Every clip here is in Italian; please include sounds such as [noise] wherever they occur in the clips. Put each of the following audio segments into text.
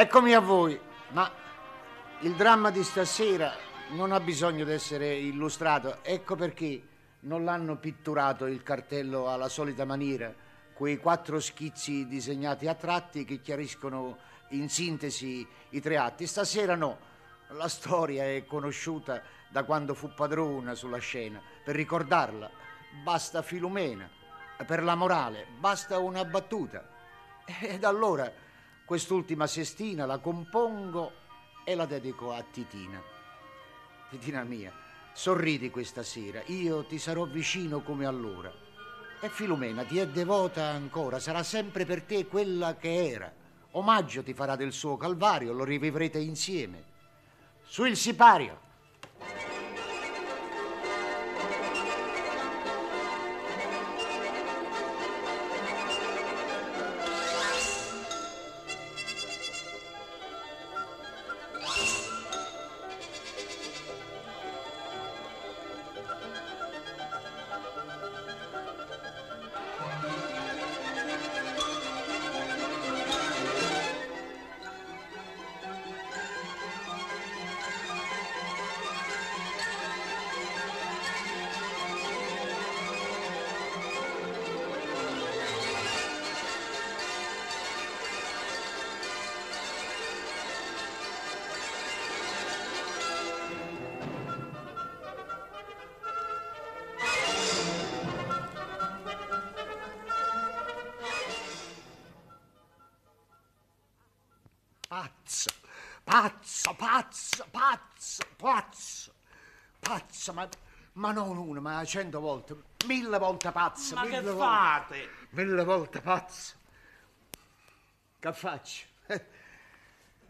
Eccomi a voi, ma il dramma di stasera non ha bisogno di essere illustrato. Ecco perché non l'hanno pitturato il cartello alla solita maniera, quei quattro schizzi disegnati a tratti che chiariscono in sintesi i tre atti. Stasera no, la storia è conosciuta da quando fu padrona sulla scena. Per ricordarla basta Filumena, per la morale basta una battuta. Ed allora quest'ultima sestina la compongo e la dedico a Titina. Titina mia, sorridi questa sera, io ti sarò vicino come allora. E Filomena ti è devota ancora, sarà sempre per te quella che era. Omaggio ti farà del suo calvario, lo rivivrete insieme. Su il sipario. Cento volte, mille volte pazzo. Ma che volte- fate? Mille volte pazzo. Che faccio?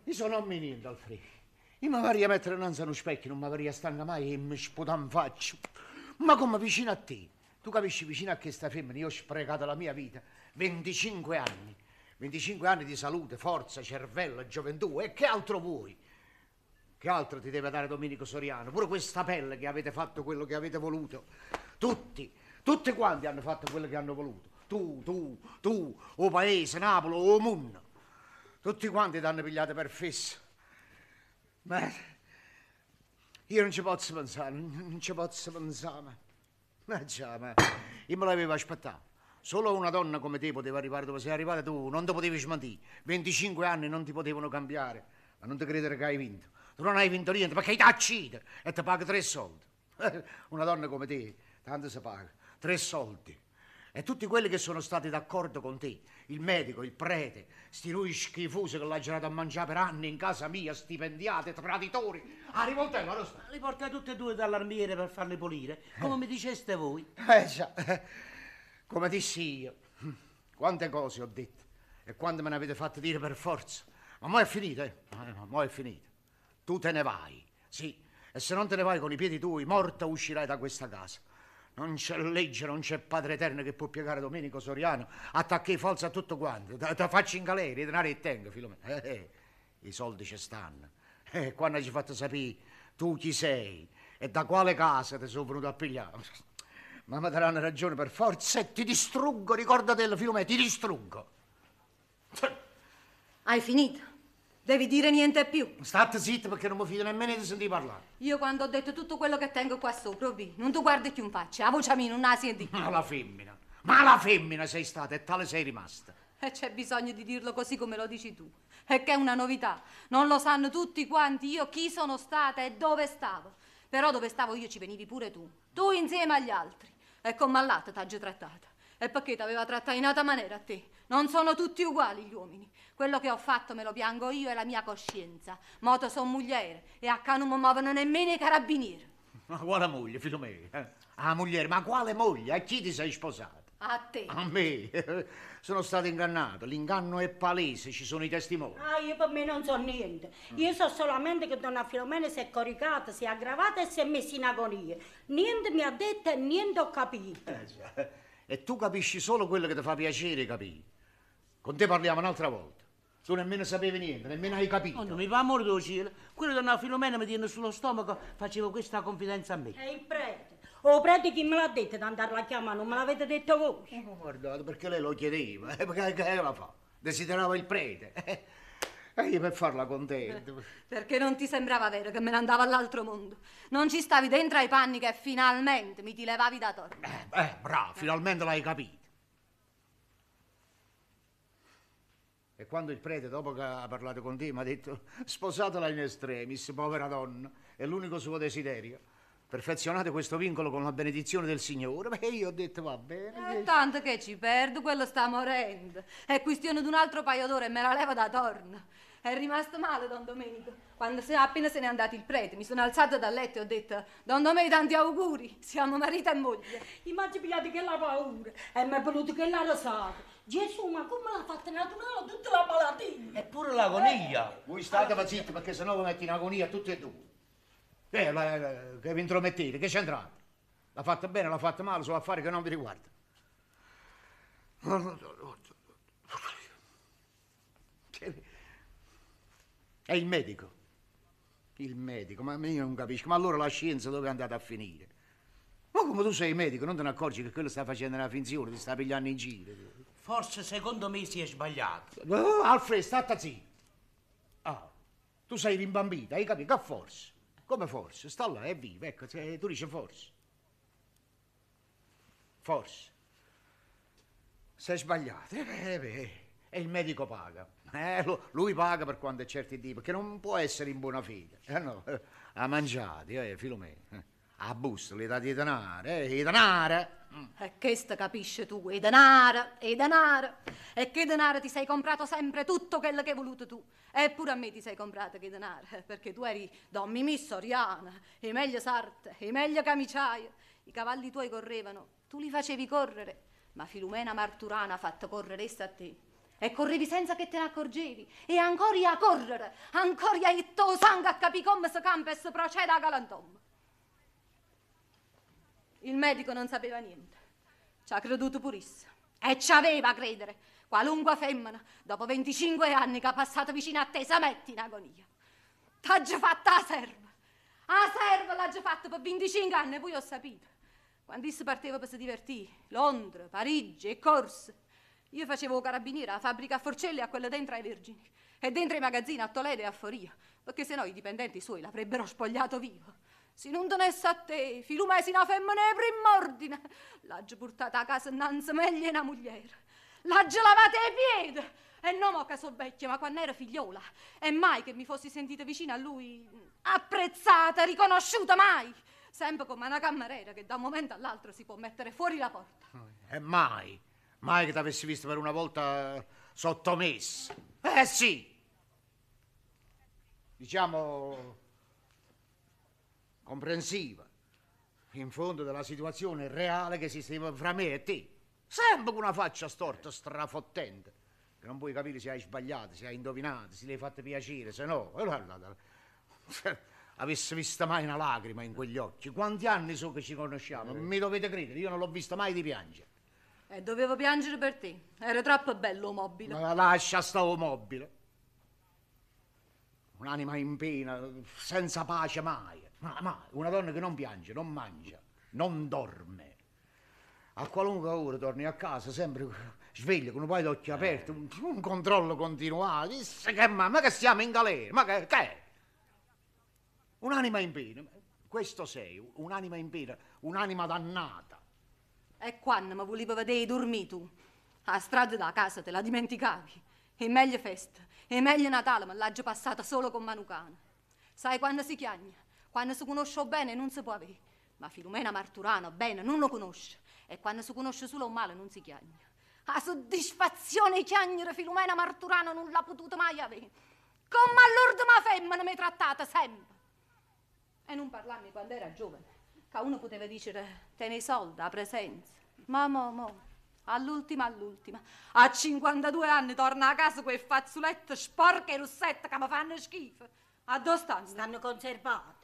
Io sono un menino, Alfredo. Io mi vorrei mettere innanzi a uno specchio, non mi vorrei stare mai e mi sputam in faccia. Ma come vicino a te? Tu capisci, vicino a questa femmina, io ho sprecato la mia vita, 25 anni. 25 anni di salute, forza, cervello, gioventù. E che altro vuoi? Che altro ti deve dare Domenico Soriano? Pure questa pelle che avete fatto quello che avete voluto. Tutti, tutti quanti hanno fatto quello che hanno voluto. Tu, tu, tu, o paese, Napoli, o mondo. Tutti quanti ti hanno pigliato per fesso. Ma io non ci posso pensare, non ci posso pensare. Ma, ma già, ma io me l'avevo aspettato. Solo una donna come te poteva arrivare dove sei arrivata tu, non ti potevi smentire. 25 anni non ti potevano cambiare. Ma non ti credere che hai vinto. Tu non hai vinto niente perché hai taccito e ti paga tre soldi. [laughs] Una donna come te, tanto si paga. Tre soldi. E tutti quelli che sono stati d'accordo con te, il medico, il prete, sti lui schifosi che l'ha girato a mangiare per anni in casa mia, stipendiate, traditori, a rivoltello, lo sta. Li portate tutti e due dall'armiere per farli pulire, come mi diceste voi. Eh già, eh, come dissi io, quante cose ho detto e quante me ne avete fatte dire per forza. Ma mo è finito, eh? Eh, no, Mo è finito. Tu te ne vai, sì. E se non te ne vai con i piedi tuoi, morta uscirai da questa casa. Non c'è legge, non c'è Padre Eterno che può piegare Domenico Soriano, attacchi falso a tutto quanto. Te faccio in galera, i denari e tengo, Filomena. Eh, eh, I soldi ci stanno. E quando ci fatto sapere tu chi sei e da quale casa ti sono venuto a pigliare. Ma mi daranno ragione per forza e ti distruggo, ricordatelo, Filomena, ti distruggo. Hai finito? Devi dire niente più. State zitto perché non mi fido nemmeno di sentire parlare. Io quando ho detto tutto quello che tengo qua sopra, Obi, non tu guardi più in faccia, la voce mia non la senti. Ma la femmina, ma la femmina sei stata e tale sei rimasta. E c'è bisogno di dirlo così come lo dici tu. E che è una novità. Non lo sanno tutti quanti io chi sono stata e dove stavo. Però dove stavo io ci venivi pure tu. Tu insieme agli altri. E con Mallatta t'hai trattata. E perché t'aveva trattata in altra maniera a te? Non sono tutti uguali gli uomini. Quello che ho fatto me lo piango io e la mia coscienza. Moto son mugliere e a casa non mi muovono nemmeno i carabinieri. Ma quale moglie, Filomena? Eh? Ah, moglie, ma quale moglie? A chi ti sei sposata? A te. A me. [laughs] Sono stato ingannato. L'inganno è palese, ci sono i testimoni. Ah, io per me non so niente. Io so solamente che donna Filomena si è coricata, si è aggravata e si è messa in agonia. Niente mi ha detto e niente ho capito. Eh già. E tu capisci solo quello che ti fa piacere capire. Con te parliamo un'altra volta. Tu nemmeno sapevi niente, nemmeno hai capito. Oh, non mi fa amore del cielo. Quello donna Filomena mi tiene sullo stomaco, facevo questa confidenza a me. E il prete? O prete chi me l'ha detto di andarla a chiamare? Non me l'avete detto voi? Oh, guardate, perché lei lo chiedeva, eh, perché che la fa? Desiderava il prete. eh. E io per farla contenta. [laughs] Perché non ti sembrava vero che me ne andavo all'altro mondo. Non ci stavi dentro ai panni che finalmente mi ti levavi da torno. Eh, eh, bravo, finalmente l'hai capito. E quando il prete, dopo che ha parlato con te, mi ha detto sposatela in estremis, povera donna, è l'unico suo desiderio. Perfezionate questo vincolo con la benedizione del Signore. Beh, io ho detto va bene. Eh, tanto che ci perdo, quello sta morendo. È questione di un altro paio d'ore e me la leva da torno. È rimasto male, Don Domenico. Quando se, appena se n'è andato il prete, mi sono alzata dal letto e ho detto: Don Domenico, tanti auguri, siamo marito e moglie. Immagini pigliati che la paura e mi è venuto che la risata. Gesù, ma come l'ha fatta naturale tutta la malattia? Eppure l'agonia. Voi state zitti perché sennò vi metti in agonia tutti e due. Eh, la- la- che vi intromettete, che c'entrate? L'ha fatta bene, l'ha fatta male, sono affari che non vi riguardano. È il medico. Il medico, ma io non capisco. Ma allora la scienza dove è andata a finire? Ma come tu sei medico, non te ne accorgi che quello sta facendo una finzione, ti sta pigliando in giro. Forse secondo me si è sbagliato. Oh, Alfred, state zitto. Ah, tu sei rimbambita, hai capito? Che forse? Come forse? Sta là, è vivo, ecco, tu dici forse. Forse. Sei sbagliato. Eh, eh, beh, E il medico paga. Eh, lui paga per quando è certi di perché non può essere in buona fede. Eh no, eh, ha mangiato, eh, Filomena. A busta, gli dati i denari, eh, i denari. Mm. E questo capisci tu, e denaro, e denaro. E che denaro ti sei comprato sempre tutto quello che hai voluto tu. Eppure a me ti sei comprato che denaro, eh, perché tu eri Don Mimì Soriana, e meglio sarte, e meglio camiciaio. I cavalli tuoi correvano, tu li facevi correre, ma Filumena Marturana ha fatto correre essa a te. E correvi senza che te ne accorgevi. E ancora a correre, ancora a itto sangue a capì come si campa e si procede a galantom. Il medico non sapeva niente. Ci ha creduto purissimo. E ci aveva a credere. Qualunque femmina, dopo 25 anni che ha passato vicino a te, si mette in agonia. T'ha già fatta la serva. La serva l'ha già fatta per 25 anni, e poi ho sapito. Quando si partiva per si divertire, Londra, Parigi e corse. Io facevo carabiniere alla fabbrica a Forcelli a quella dentro ai Vergini. E dentro i magazzini a Toledo e a Foria. Perché se no i dipendenti suoi l'avrebbero spogliato vivo. Se non tenesse a te, filumesi una femmina di prim'ordine, l'aggia portata a casa innanzi meglio una mogliere. L'aggia lavata ai piedi. E non mo che so vecchia, ma quando era figliola. E mai che mi fossi sentita vicina a lui, apprezzata, riconosciuta, mai. Sempre come una cameriera che da un momento all'altro si può mettere fuori la porta. E mai, mai che ti avessi visto per una volta sottomessa. Eh sì. Diciamo comprensiva. In fondo della situazione reale che esisteva fra me e te. Sempre con una faccia storta, strafottente. Che non puoi capire se hai sbagliato, se hai indovinato, se le hai fatte piacere, se no. eh, Avessi visto mai una lacrima in quegli occhi. Quanti anni so che ci conosciamo? Mi dovete credere, io non l'ho visto mai di piangere. E dovevo piangere per te. Era troppo bello mobile. Ma lascia stavo mobile. Un'anima in pena, senza pace mai. Ma, mai. Una donna che non piange, non mangia, non dorme. A qualunque ora torni a casa, sempre sveglia, con un paio d'occhi aperti, un, un controllo continuato. Chissà Che, ma, ma che stiamo in galera? Ma che, che è? Un'anima in pena. Questo sei, un'anima in pena, un'anima dannata. E quando mi volevo vedere dormire tu, a strada da casa te la dimenticavi. E meglio festa, e meglio Natale, ma l'ha già passata solo con Manucana. Sai quando si chiagna? Quando si conosce bene non si può avere. Ma Filumena Marturano bene non lo conosce. E quando si conosce solo male non si chiagna. La soddisfazione di chiagnere Filumena Marturano non l'ha potuta mai avere. Come all'ultima femmina mi trattata sempre. E non parlarmi quando era giovane, che uno poteva dire te nei soldi, a presenza. Ma mo, mo, all'ultima, all'ultima, a 52 anni torna a casa quel fazzoletto sporco e rossette che mi fanno schifo. A dove stanno? Stanno conservate.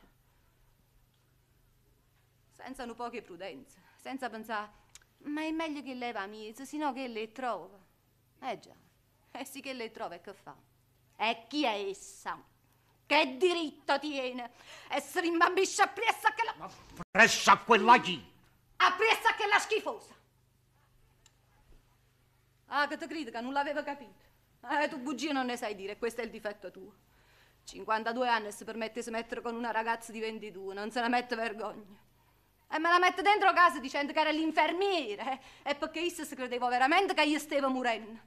Senza un poche prudenza, senza pensare, ma è meglio che lei va a miezzo, sino che le trova. Eh già, e sì che le trova e che fa? E chi è essa? Che diritto tiene? E si rimbambisce appresso a quella... Presso a quella chi? appresso a quella schifosa. Ah, che ti credi che non l'aveva capito? Eh, tu bugie non ne sai dire, questo è il difetto tuo. 52 anni si permette di mettere con una ragazza di 22, non se ne mette vergogna. E me la mette dentro casa dicendo che era l'infermiere, eh? e perché io si credevo veramente che io stavo morendo.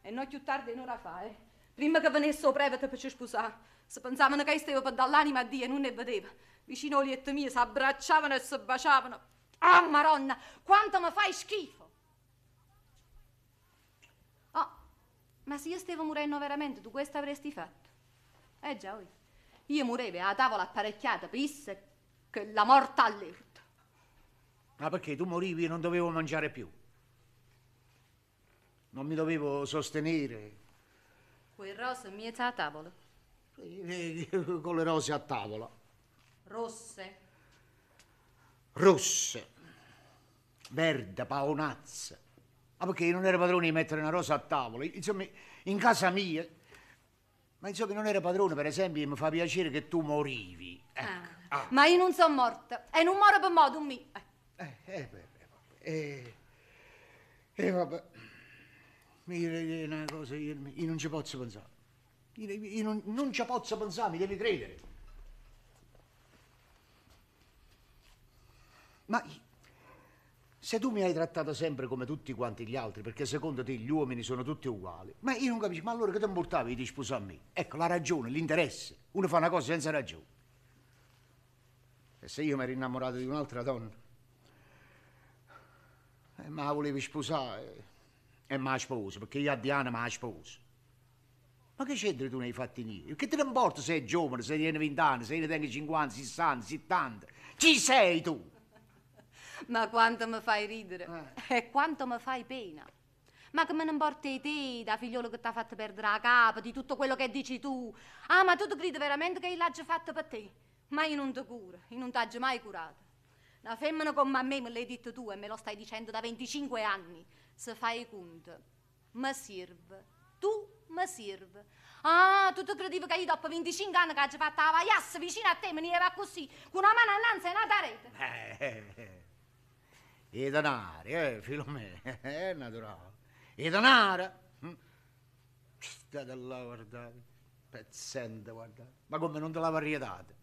E non più tardi un'ora fa, eh? Prima che venisse il prevete per ci sposare, si pensavano che io stavo per dare l'anima a Dio e non ne vedeva. Vicino al letto mio si abbracciavano e si baciavano. Ah, maronna, quanto mi fai schifo! Oh, ma se io stavo morendo veramente, tu questo avresti fatto? Eh già, oi. io morevo a tavola apparecchiata, pisse che la morta all'erta. Ma perché tu morivi e non dovevo mangiare più? Non mi dovevo sostenere Quel rosa mi a tavola. con le rose a tavola, Rosse. rosse, verde, paonazza. Ma perché io non ero padrone di mettere una rosa a tavola? Insomma, in casa mia. Ma insomma, non ero padrone, per esempio, mi fa piacere che tu morivi. Ecco. Ah. Ma io non sono morta. E non muore per modo un mi. Eh, Eh, eh, beh. Eh, eh, vabbè. Io, io, una cosa, io, io non ci posso pensare. Io, io non, non ci posso pensare, mi devi credere. Ma se tu mi hai trattato sempre come tutti quanti gli altri, perché secondo te gli uomini sono tutti uguali, ma io non capisco, ma allora che ti importavi di sposare me? Ecco, la ragione, l'interesse. Uno fa una cosa senza ragione. E se io mi ero innamorato di un'altra donna, eh, ma la volevi sposare e mi ha sposo, perché io a Diana mi ha sposo. Ma che c'entri tu nei fatti miei? Che te ne importa se è giovane, se tiene 20 anni, se ne tiene 50, 60, 70? Chi sei tu? Ma quanto mi fai ridere. E quanto mi fai pena. Ma che me ne importa di te, da figliolo che ti ha fatto perdere la capa, di tutto quello che dici tu. Ah, ma tu ti credi veramente che l'hai fatto per te? Ma io non ti curo, io non ti ho mai curato. Una femmina come a me me l'hai detto tu e me lo stai dicendo da 25 anni. Se fai conto, mi serve. Tu mi serve. Ah, tu ti credevi che io dopo 25 anni che ho fatto la vaiassa vicino a te me ne così, con una mano innanzi e una tarete. Eh, eh, eh. I denari, eh, Filomena, [laughs] è naturale. I denari. hm? State là, guardate. Pezzente, guardate. Ma come non te la varietate?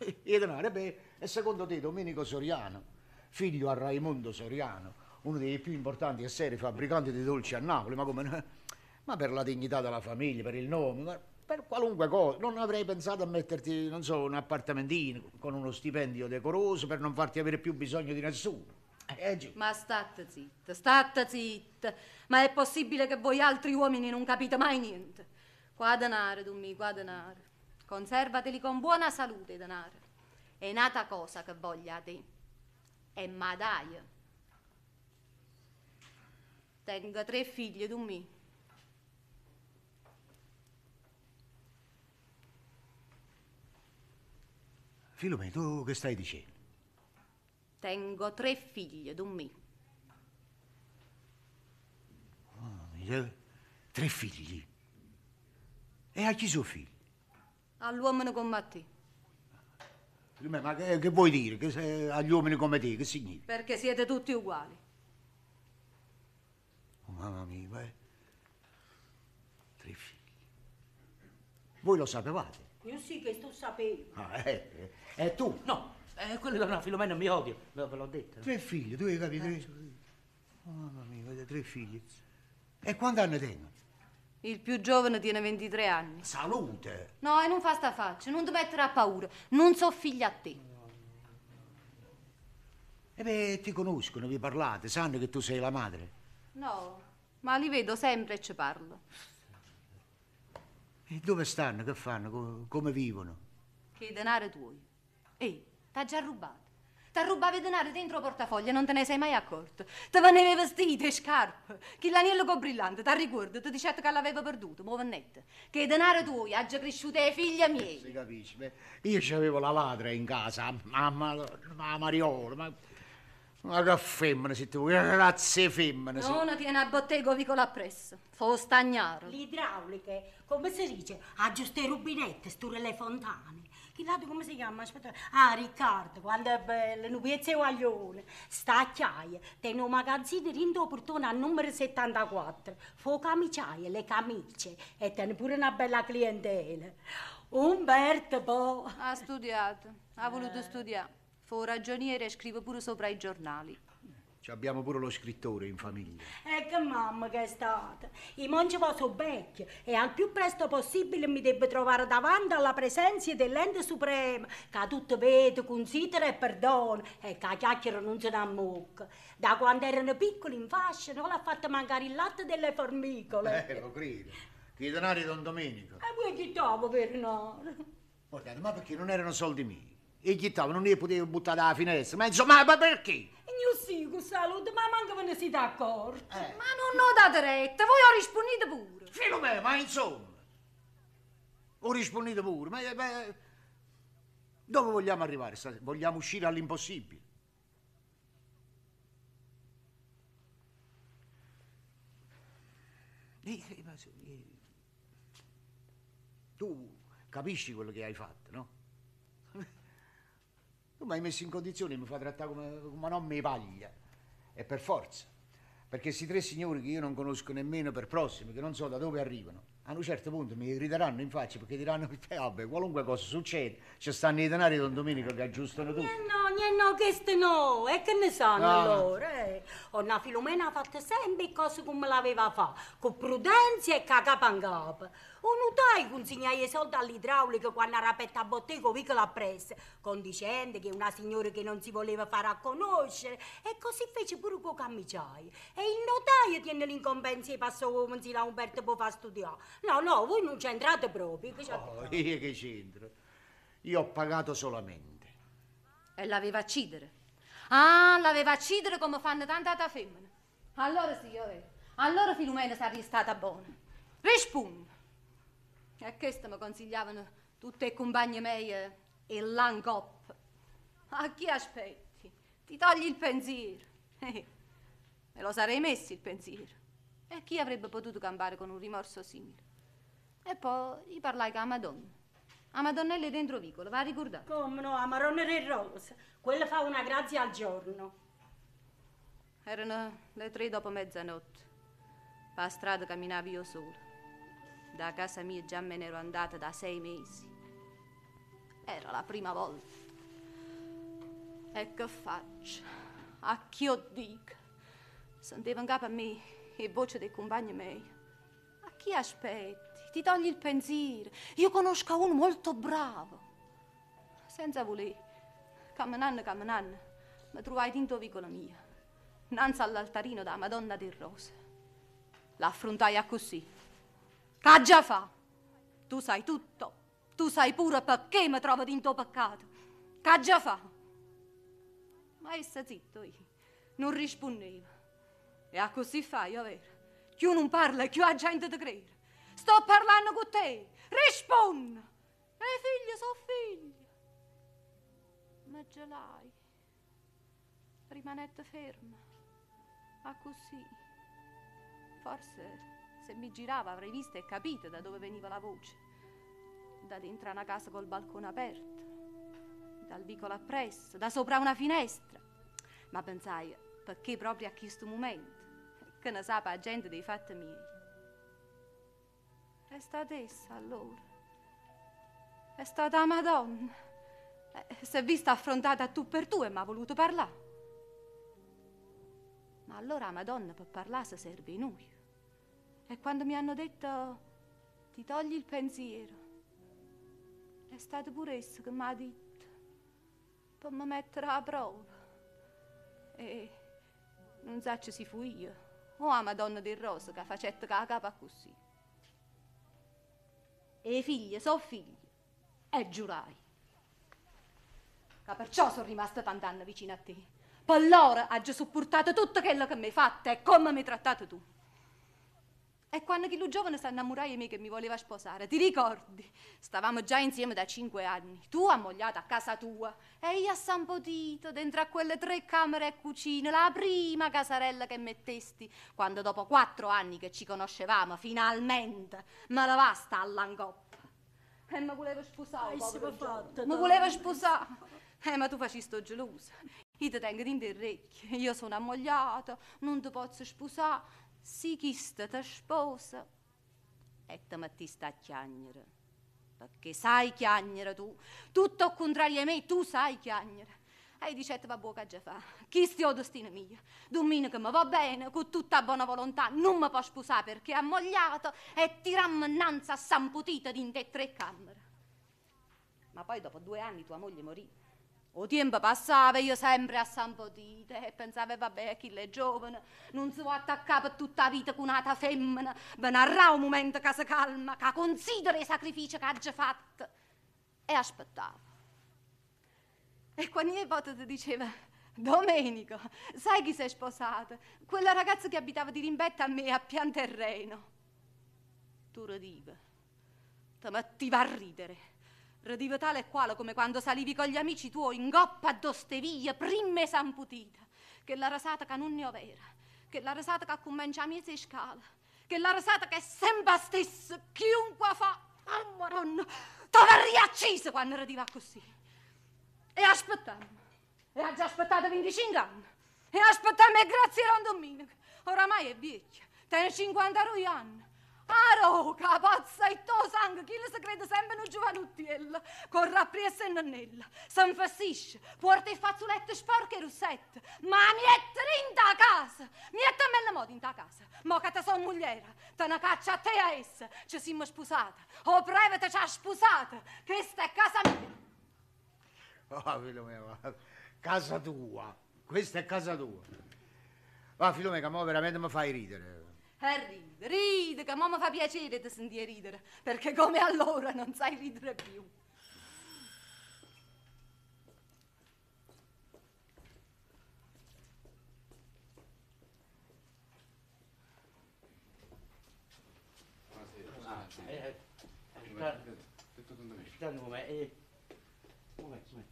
I denari, beh, e secondo te Domenico Soriano, figlio a Raimondo Soriano, uno dei più importanti e seri fabbricanti di dolci a Napoli, ma come... Ma per la dignità della famiglia, per il nome, ma per qualunque cosa, non avrei pensato a metterti, non so, un appartamentino con uno stipendio decoroso per non farti avere più bisogno di nessuno. Eh. Ma state zitta, state zitta. Ma è possibile che voi altri uomini non capite mai niente? Qua denaro, Dummi, qua denaro. Conservateli con buona salute, denaro. È nata cosa che voglia te. È madaia. Tengo tre figli, Dummi. Filomena, tu che stai dicendo? Tengo tre figli, Dummi. Mi dice, Tre figli. E a chi sono figli? All'uomo come te. Ma che, che vuoi dire? Che se- agli uomini come te, che significa? Perché siete tutti uguali. Oh, mamma mia, eh. Tre figli. Voi lo sapevate? Io sì che sto sapendo. Ah, eh, eh. E tu? No, eh, quello della Filomena mi odio, ve ve l'ho detto. Tre figli, tu hai capito? Tre... Oh, mamma mia, avete tre figli. E quanti anni tengono? Il più giovane tiene 23 anni. Salute! No, e non fa sta faccia, non ti mettere a paura. Non so figlia a te. E beh, ti conoscono, vi parlate, sanno che tu sei la madre. No, ma li vedo sempre e ci parlo. E dove stanno? Che fanno? Co- come vivono? Che i denari tuoi. Ehi, t'ha già rubato. T'ha rubato i denari dentro il portafoglio e non te ne sei mai accorto. Te venevi vestiti e scarpe. Che l'aniello con brillante, ti ricordo, ti dicette che l'aveva perduto, mo vennette. Che i denari tuoi ha già cresciuto ai figli miei. Si capisce? Beh, io c'avevo la ladra in casa, mamma, ma Mariola, ma, ma che femmina sei tu, che razze femmine sei. Non tiene a bottego vicolo appresso. Fo stagnaro. Le idrauliche, come si dice, aggiusta i rubinetti, sture le fontane. Filato come si chiama? Aspetta. Ah, Riccardo, quanto è bello, un piezzo guaglione. Sta a chiaia, tiene un magazzino rindo portone al numero 74. Fu camiciaie, le camicie e tiene pure una bella clientela. Umberto, boh. Ha studiato, ha voluto studiare. Fu ragioniere e scrive pure sopra i giornali. Ci abbiamo pure lo scrittore in famiglia. E che mamma che è stata. I monci sono vecchi e al più presto possibile mi debbo trovare davanti alla presenza dell'ente supremo che tutto vede, considera e perdona e che a chiacchiera non se ne ammocca. Da quando erano piccoli in fascia non l'ha fatto mancare il latte delle formicole. Eh, lo credo. Che i denari Don Domenico. E poi chi dopo per no? Guardate, ma perché non erano soldi miei? E tavano, non li potevo buttare dalla finestra. Ma insomma, ma perché? Io sì, con salute, ma manca ve ne siete accorti. Eh. Ma non ho date retta, voi ho rispondete pure. Filomena, ma insomma. O rispondete pure, ma, ma dove vogliamo arrivare? Vogliamo uscire all'impossibile? Eh, eh, Tu capisci quello che hai fatto, no? Tu mi hai messo in condizione, mi fa trattare come, come una nonna di paglia. E per forza. Perché questi tre signori che io non conosco nemmeno per prossimi, che non so da dove arrivano, a un certo punto mi grideranno in faccia perché diranno, [laughs] "Eh, vabbè, qualunque cosa succede, ci stanno i denari Don Domenico che aggiustano tutto. Eh no, niente no, questo no, e che ne sanno No. allora? Eh? Una Filomena ha fatto sempre cose come l'aveva fatto, con prudenza e cagapa in capo. Un utai consegnai i soldi all'idraulica quando era aperta a bottega piccola pressa, condicendo che una signora che non si voleva fare a conoscere, e così fece pure con camiciai. E il notaio tiene l'incombenza e passò come si la Umberto può far studiare. No, no, voi non c'entrate proprio. Che? Oh, io che c'entro? Io ho pagato solamente. E l'aveva a cidere. Ah, l'aveva a cidere come fanno tante altre femmine. Allora vedo. Allora Filumena sarebbe stata buona. Rispun. E questo mi consigliavano tutte le compagne mie e l'angop. A chi aspetti? Ti togli il pensiero. [laughs] Eh, me lo sarei messo il pensiero. E chi avrebbe potuto campare con un rimorso simile? E poi gli parlai con la Madonna. La Madonnella dentro vicolo, va a ricordare. Come no, Amarone e Rosa. Quella fa una grazia al giorno. Erano le tre dopo mezzanotte. La strada camminavo io sola. Da casa mia già me ne ero andata da sei mesi. Era la prima volta. E che faccio? A chi io dico? Sentivo in capo a me e voce dei compagni miei. A chi aspetti? Ti togli il pensiero. Io conosco uno molto bravo. Senza voler. Camminando, camminando, mi trovai dinto vicolo mia innanzi all'altarino da Madonna del Rose. L'affrontai a così. Che già fa? Tu sai tutto. Tu sai pure perché mi trovo dinto peccato. Che già fa? Ma essa zitto io. Non rispondeva. E a così fai, io vero? Chi non parla, chi ha gente da credere. Sto parlando con te. Rispondi. E figlia, so figlia. Ma gelai. Rimanette ferma. Ah, così. Forse se mi girava avrei visto e capito da dove veniva la voce. Da dentro una casa col balcone aperto, dal vicolo appresso, da sopra una finestra. Ma pensai, perché proprio a questo momento? Che ne sa la gente dei fatti miei. È stata essa allora. È stata la Madonna. Eh, si è vista affrontata tu per tu e mi ha voluto parlare. Ma allora la Madonna per parlare si serve in noi. Quando mi hanno detto ti togli il pensiero, è stato pure esso che mi ha detto per mi mettere a prova. E non so se fu io o la Madonna del Rosa che facette la capa così. E figlie so figlie e giurai. Che perciò sono rimasta tant'anni vicino a te. Per loro ha già sopportato tutto quello che mi hai fatto e come mi hai trattato tu. E quando chi lo giovane si innamorò di me che mi voleva sposare, ti ricordi? Stavamo già insieme da cinque anni. Tu ammogliata a casa tua e io a San Potito, dentro a quelle tre camere e cucine, la prima casarella che mettesti, quando dopo quattro anni che ci conoscevamo, finalmente me la basta all'angoppa. E mi voleva sposare, Giorgio. Mi voleva sposare. Eh, ma tu faci sto gelosa. Io ti tengo in orecchie. Io sono ammogliata, non ti posso sposare. Sì, chi sta ti sposa. E te metti sta a chiagnere. Perché sai chiagnere tu. Tutto contrario a me, tu sai chiagnere. E dicete, va che già fa. Chi stia destino mio? Domenica mi va bene, con tutta buona volontà, non mi può sposare perché è ammogliato e tirammo innanzi a San Putita di tre camere. Ma poi dopo due anni tua moglie morì. O tempo passava io sempre a San Potite e pensavo, vabbè, chi è giovane, non si può attaccare per tutta la vita con un'altra femmina, venarrà un momento che si calma, che considera i sacrifici che ha già fatto. E aspettavo. E quando mia ti diceva, Domenico, sai chi sei sposata? Quella ragazza che abitava di rimbetta a me a pian terreno. Tu ridiva, ti mettiva a ridere. Ridiva tale e quale come quando salivi con gli amici tuoi in goppa a Dosteviglia, prima San Putita, che la rasata che non ne vera, che la rasata che comincia a mia scala, che la rasata che è sempre stessa, chiunque fa, oh maronna, ti riaccisa quando ridiva così. E aspettammo. E ha già aspettato 25 anni. E aspettammo e grazie a Don Domenico. Oramai è vecchia. Tiene 52 anni. E tuo sangue, chi si crede sempre un giovanottiello, corre appresso e nonnella, si infastisce, porta il fazzoletto sporco e russette, ma mi è trinta a casa, mi è tamella modo in ta casa, mo che te son mogliera, te ne caccia a te a essa, ci siamo sposate, o breve te ci ha sposata, questa è casa mia. Oh, Filomena, casa tua. Questa è casa tua. Va, Filomena, mo veramente mi fai ridere. E ride, ride, che mo mi fa piacere di sentire ridere, perché come allora non sai ridere più. Eh, aspetta, aspetta un momento. eh, un momento, un momento.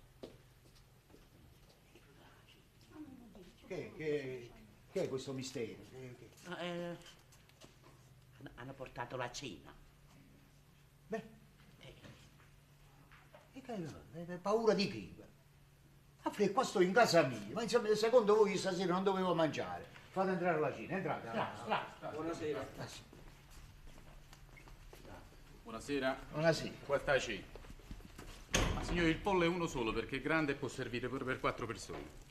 Che, che, che è questo mistero? Che- No, eh, hanno portato la cena. Beh, e che hai paura di chi? Affre, qua sto in casa mia, ma insomma, secondo voi stasera non dovevo mangiare? Fate entrare la cena, entrate. Buonasera. Ah, sì. Buonasera. Buonasera. Questa cena. Ma signore, il pollo è uno solo perché è grande e può servire pure per quattro persone.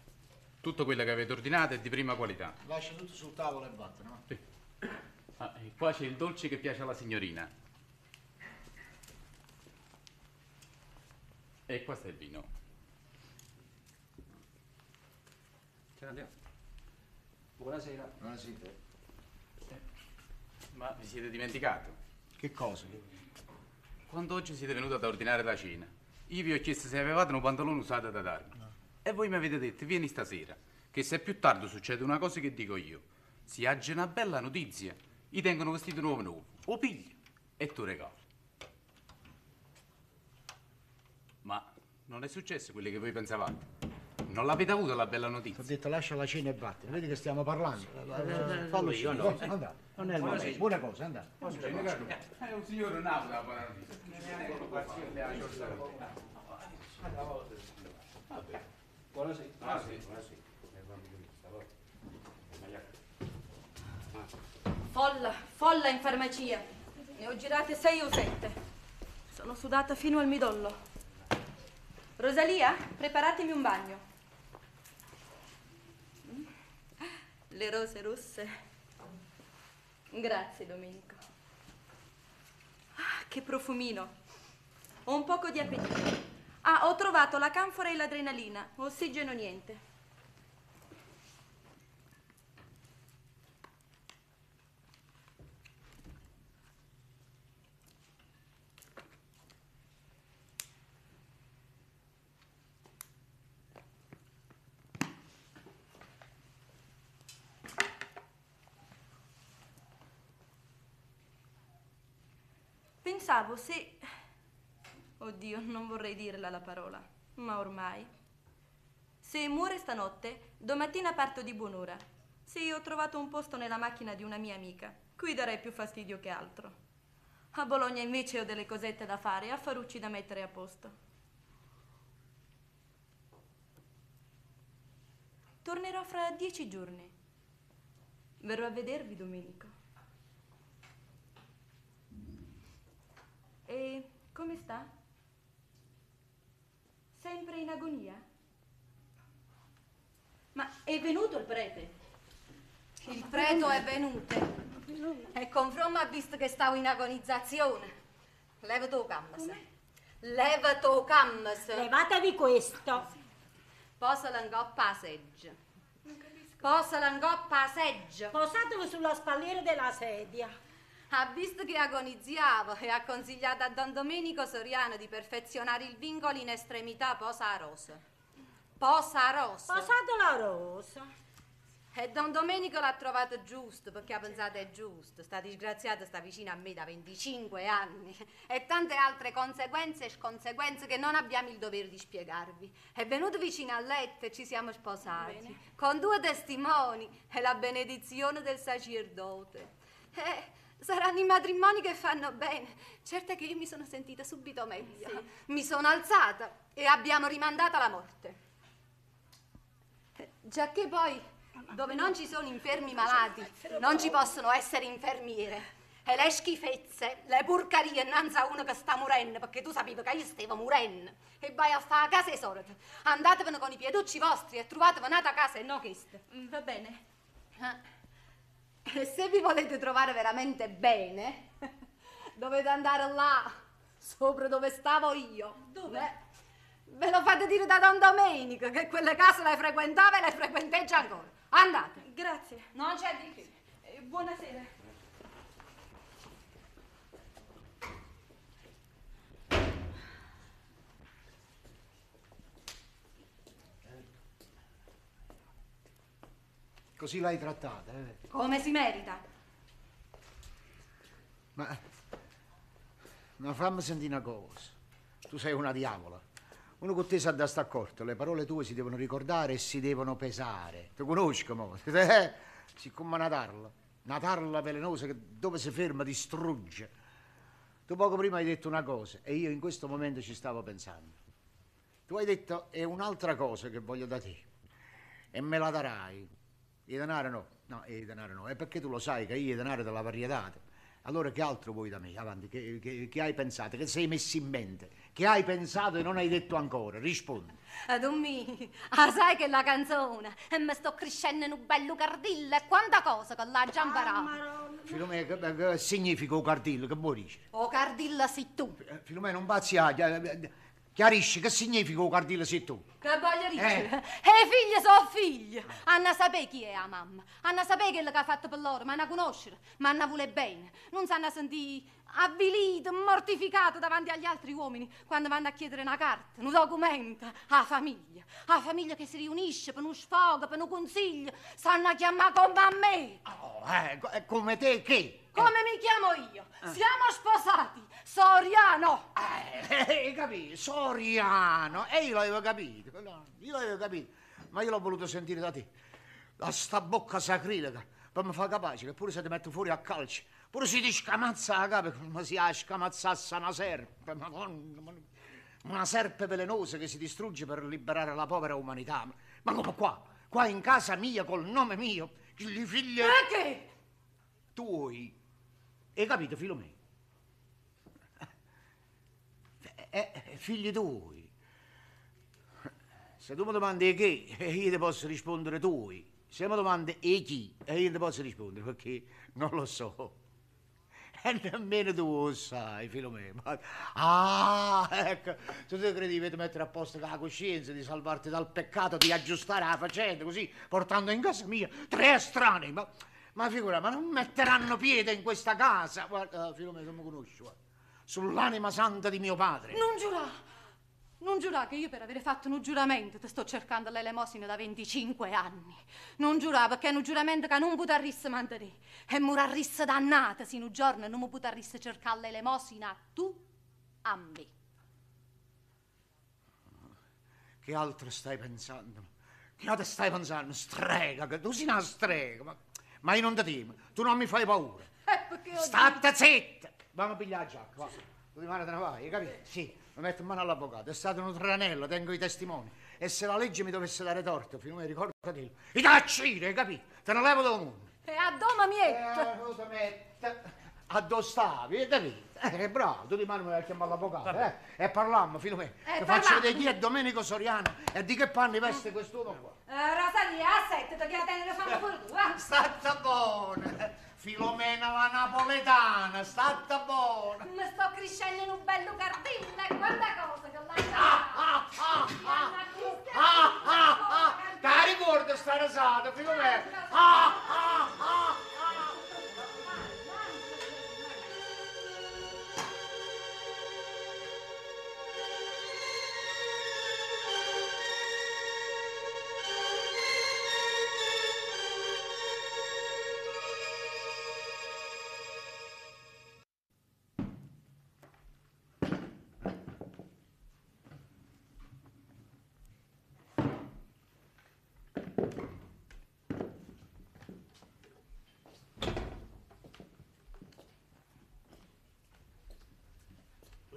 Tutto quello che avete ordinato è di prima qualità. Lascia tutto sul tavolo e vattene. no? Sì. Ah, e qua c'è il dolce che piace alla signorina. E questo è il vino. Buonasera. Buonasera. Ma vi siete dimenticato? Che cosa? Quando oggi siete venuti ad ordinare la cena, io vi ho chiesto se avevate un pantalone usato da darmi. E voi mi avete detto, vieni stasera, che se più tardi succede una cosa che dico io, si agge una bella notizia, gli tengono vestito nuovo nuovo, o pigli e tu regali. Ma non è successo quello che voi pensavate. Non l'avete avuta la bella Ti ho notizia. detto lascia la cena e vattene, vedi che stiamo parlando. Fallo io no. andate. Non è il momento. Buona cosa, andate. È un signore nato da buona notizia. Buonasera. Folla, folla in farmacia. Ne ho girate sei o sette. Sono sudata fino al midollo. Rosalia, preparatemi un bagno. Mm. Le rose rosse. Grazie, Domenico. Ah, che profumino. Ho un poco di appetito. Ah, ho trovato la canfora e l'adrenalina. Ossigeno niente. Pensavo se... Oddio, non vorrei dirla la parola, ma ormai. Se muore stanotte, domattina parto di buon'ora. Sì, ho trovato un posto nella macchina di una mia amica, cui darei più fastidio che altro. A Bologna invece ho delle cosette da fare affarucci da mettere a posto. Tornerò fra dieci giorni. Verrò a vedervi, Domenico. E come sta? Sempre in agonia? Ma è venuto il prete? Il prete è venuto. E con From ha visto che stavo in agonizzazione. Leva tu cammas. Leva tu cammas. Levatevi questo. Posa l'angoppa a seggio. Posa l'angoppa a seggio. Posatevi sulla spalliera della sedia. Ha visto che agoniziavo e ha consigliato a Don Domenico Soriano di perfezionare il vincolo in estremità posa a rosa. Posa a rosa. Posate la rosa. E Don Domenico l'ha trovato giusto, perché ha pensato è giusto. Sta disgraziato sta vicino a me da 25 anni. E tante altre conseguenze e sconseguenze che non abbiamo il dovere di spiegarvi. È venuto vicino al letto e ci siamo sposati. Con due testimoni e la benedizione del sacerdote. Eh, saranno i matrimoni che fanno bene. Certo è che io mi sono sentita subito meglio. Mi sono alzata e abbiamo rimandata la morte. Eh, Giacché poi dove non ci sono infermi malati, non ci possono essere infermiere. E le schifezze, le porcarie innanzi a uno che sta morendo, perché tu sapevi che io stavo morendo. E vai a fare a casa e sorte. Andatevene con i pieducci vostri e trovatevi un'altra casa e no questa. Va bene. E se vi volete trovare veramente bene, [laughs] dovete andare là, sopra dove stavo io. Dove? Ve lo fate dire da Don Domenico, che quelle case le frequentava e le frequenteggia ancora. Andate. Grazie. Non c'è di che. Eh, buonasera. Così l'hai trattata, eh? Come si merita? Ma, ma fammi sentire una cosa. Tu sei una diavola. Uno con te sa da sta accorto, le parole tue si devono ricordare e si devono pesare. Ti conosco, mo. [laughs] Eh, siccome una tarla, una tarla velenosa che dove si ferma distrugge. Tu poco prima hai detto una cosa e io in questo momento ci stavo pensando. Tu hai detto è un'altra cosa che voglio da te e me la darai. Il denaro no, no, il denaro no, è perché tu lo sai che io denaro te la varietà. Allora che altro vuoi da me? Avanti, che, che- che hai pensato? Che sei messo in mente? Che hai pensato e non hai detto ancora? Rispondi. Ad un mi, ah sai che la canzone, e mi sto crescendo in un bello cardillo, e quanta cosa che l'ha già imparato. Filomena, che, che significa un cardillo? Che vuoi dire? O cardilla sei tu. Eh, Filomena, non bazzi a... eh, Chiarisci, che significa un cardillo sei tu? Che voglio dire? Eh. E i figli sono figli. Hanno sapere chi è la mamma. Hanno sapere quello che ha fatto per loro, ma hanno conoscere, ma hanno vuole bene. Non sanno sentire avvilito, mortificato davanti agli altri uomini quando vanno a chiedere una carta, un documento, alla famiglia. La famiglia che si riunisce per uno sfogo, per un consiglio. Sanno chiamare come a me. Oh, eh, eh, come te che? Come mi chiamo io? Siamo sposati. Soriano. Eh, hai capito? Soriano. E io l'avevo capito. Io l'avevo capito. Ma io l'ho voluto sentire da te. Da sta bocca sacrilega. Per mi fare capace che pure se ti metto fuori a calci, pure se ti scamazza la capo, come si ha scamazzasse una serpe. Ma- una serpe velenosa che si distrugge per liberare la povera umanità. Ma- come qua? Qua in casa mia, col nome mio, i figli Perché? tuoi. Hai capito, Filomena? Eh, eh, figli tuoi. Se tu mi domandi che, eh, io ti posso rispondere tuoi. Se mi domandi e chi, io ti posso rispondere perché non lo so. E nemmeno tu lo sai, Filomena. Ma- Ah, ecco, tu ti credi di mettere a posto la coscienza, di salvarti dal peccato, di aggiustare la faccenda così, portando in casa mia tre estranei. Ma, ma figura, ma non metteranno piede in questa casa? Guarda, Filomena, tu mi conosci, guarda. Sull'anima santa di mio padre. Non giurà! Non giurà che io per avere fatto un giuramento ti sto cercando l'elemosina da 25 anni. Non giurà perché è un giuramento che non potresti mantenere. E morarrisse dannata se un giorno non mi potresti cercare l'elemosina tu a me. Che altro stai pensando? Che altro stai pensando? Strega, che tu sei una strega. Ma, ma io non ti temo, tu non mi fai paura. Eh, perché State zitta! Vamo a pigliare la giacca, va. Tu di mano te ne vai, capito? Sì, mi metto in mano all'avvocato. È stato un tranello, tengo i testimoni. E se la legge mi dovesse dare torto, fino a me ricordati, i taccini, hai capito? Te ne levo da un mondo. E a doma mietta. Eh, cosa mette? Addosso stavi, hai capito? Eh, bravo, tu di vai a chiamare l'avvocato, eh? E parlammo, fino a me. Eh, Ti faccio vedere chi è Domenico Soriano e di che panni veste quest'uomo qua. Eh, Rosalia, aspetta, ti chiamo tenere fanno pure tu, va. Statta buona, Filomena la napoletana, statta buona. Mi sto crescendo in un bello cardino, e quanta cosa che l'hai Ah, ah, ah, ah, ah, ah, te la ricordo sta rasata, Filomena? Ah, ah, ah, ah.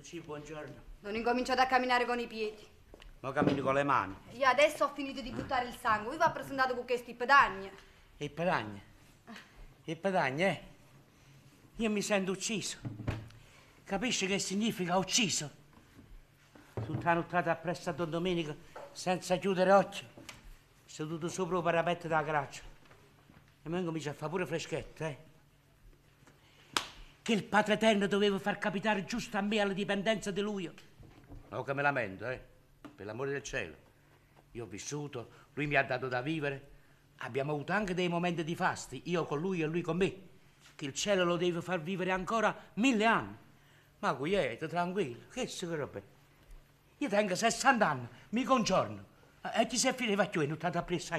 Luci, buongiorno. Non incominciate a camminare con i piedi. Ma cammini con le mani. Io adesso ho finito di buttare il sangue, vi va presentato con questi pedagni. E pedagna. E pedagna, eh? Io mi sento ucciso. Capisci che significa ucciso? Tutta la nottata appresso a Don Domenico senza chiudere occhio. Seduto sopra il parapetto della graccia. E mi comincia a fare pure freschetto, eh? Che il Padre Eterno doveva far capitare giusto a me alla dipendenza di lui. No che me lamento, eh? Per l'amore del cielo. Io ho vissuto, lui mi ha dato da vivere. Abbiamo avuto anche dei momenti di fasti, io con lui e lui con me. Che il cielo lo deve far vivere ancora mille anni. Ma quieto, tranquillo, che si roba? Io tengo 60 anni, mi congiorno. E chi si fineva più a essa.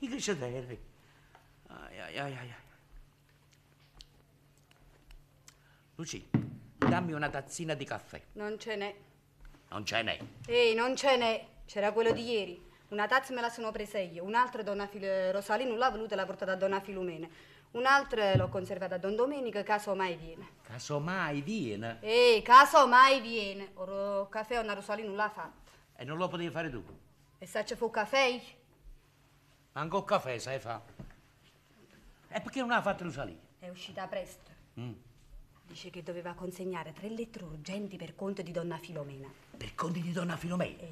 I che c'è? Ai ai ai ai. Luci, dammi una tazzina di caffè. Non ce n'è. Non ce n'è. Ehi, non ce n'è. C'era quello di ieri. Una tazza me la sono presa io, un'altra donna Fil- Rosalina non l'ha voluta e l'ha portata a donna Filomena. Un'altra l'ho conservata a Don Domenico, caso mai viene. Casomai viene. Ehi, caso mai viene. Ora il caffè una Rosalina non l'ha fatto. E non lo potevi fare tu. E se ci fu caffè? Anche il caffè sai fa. E perché non ha fatto Rosalia? È uscita presto. Mm. Dice che doveva consegnare tre lettere urgenti per conto di donna Filomena. Per conti di donna Filomena.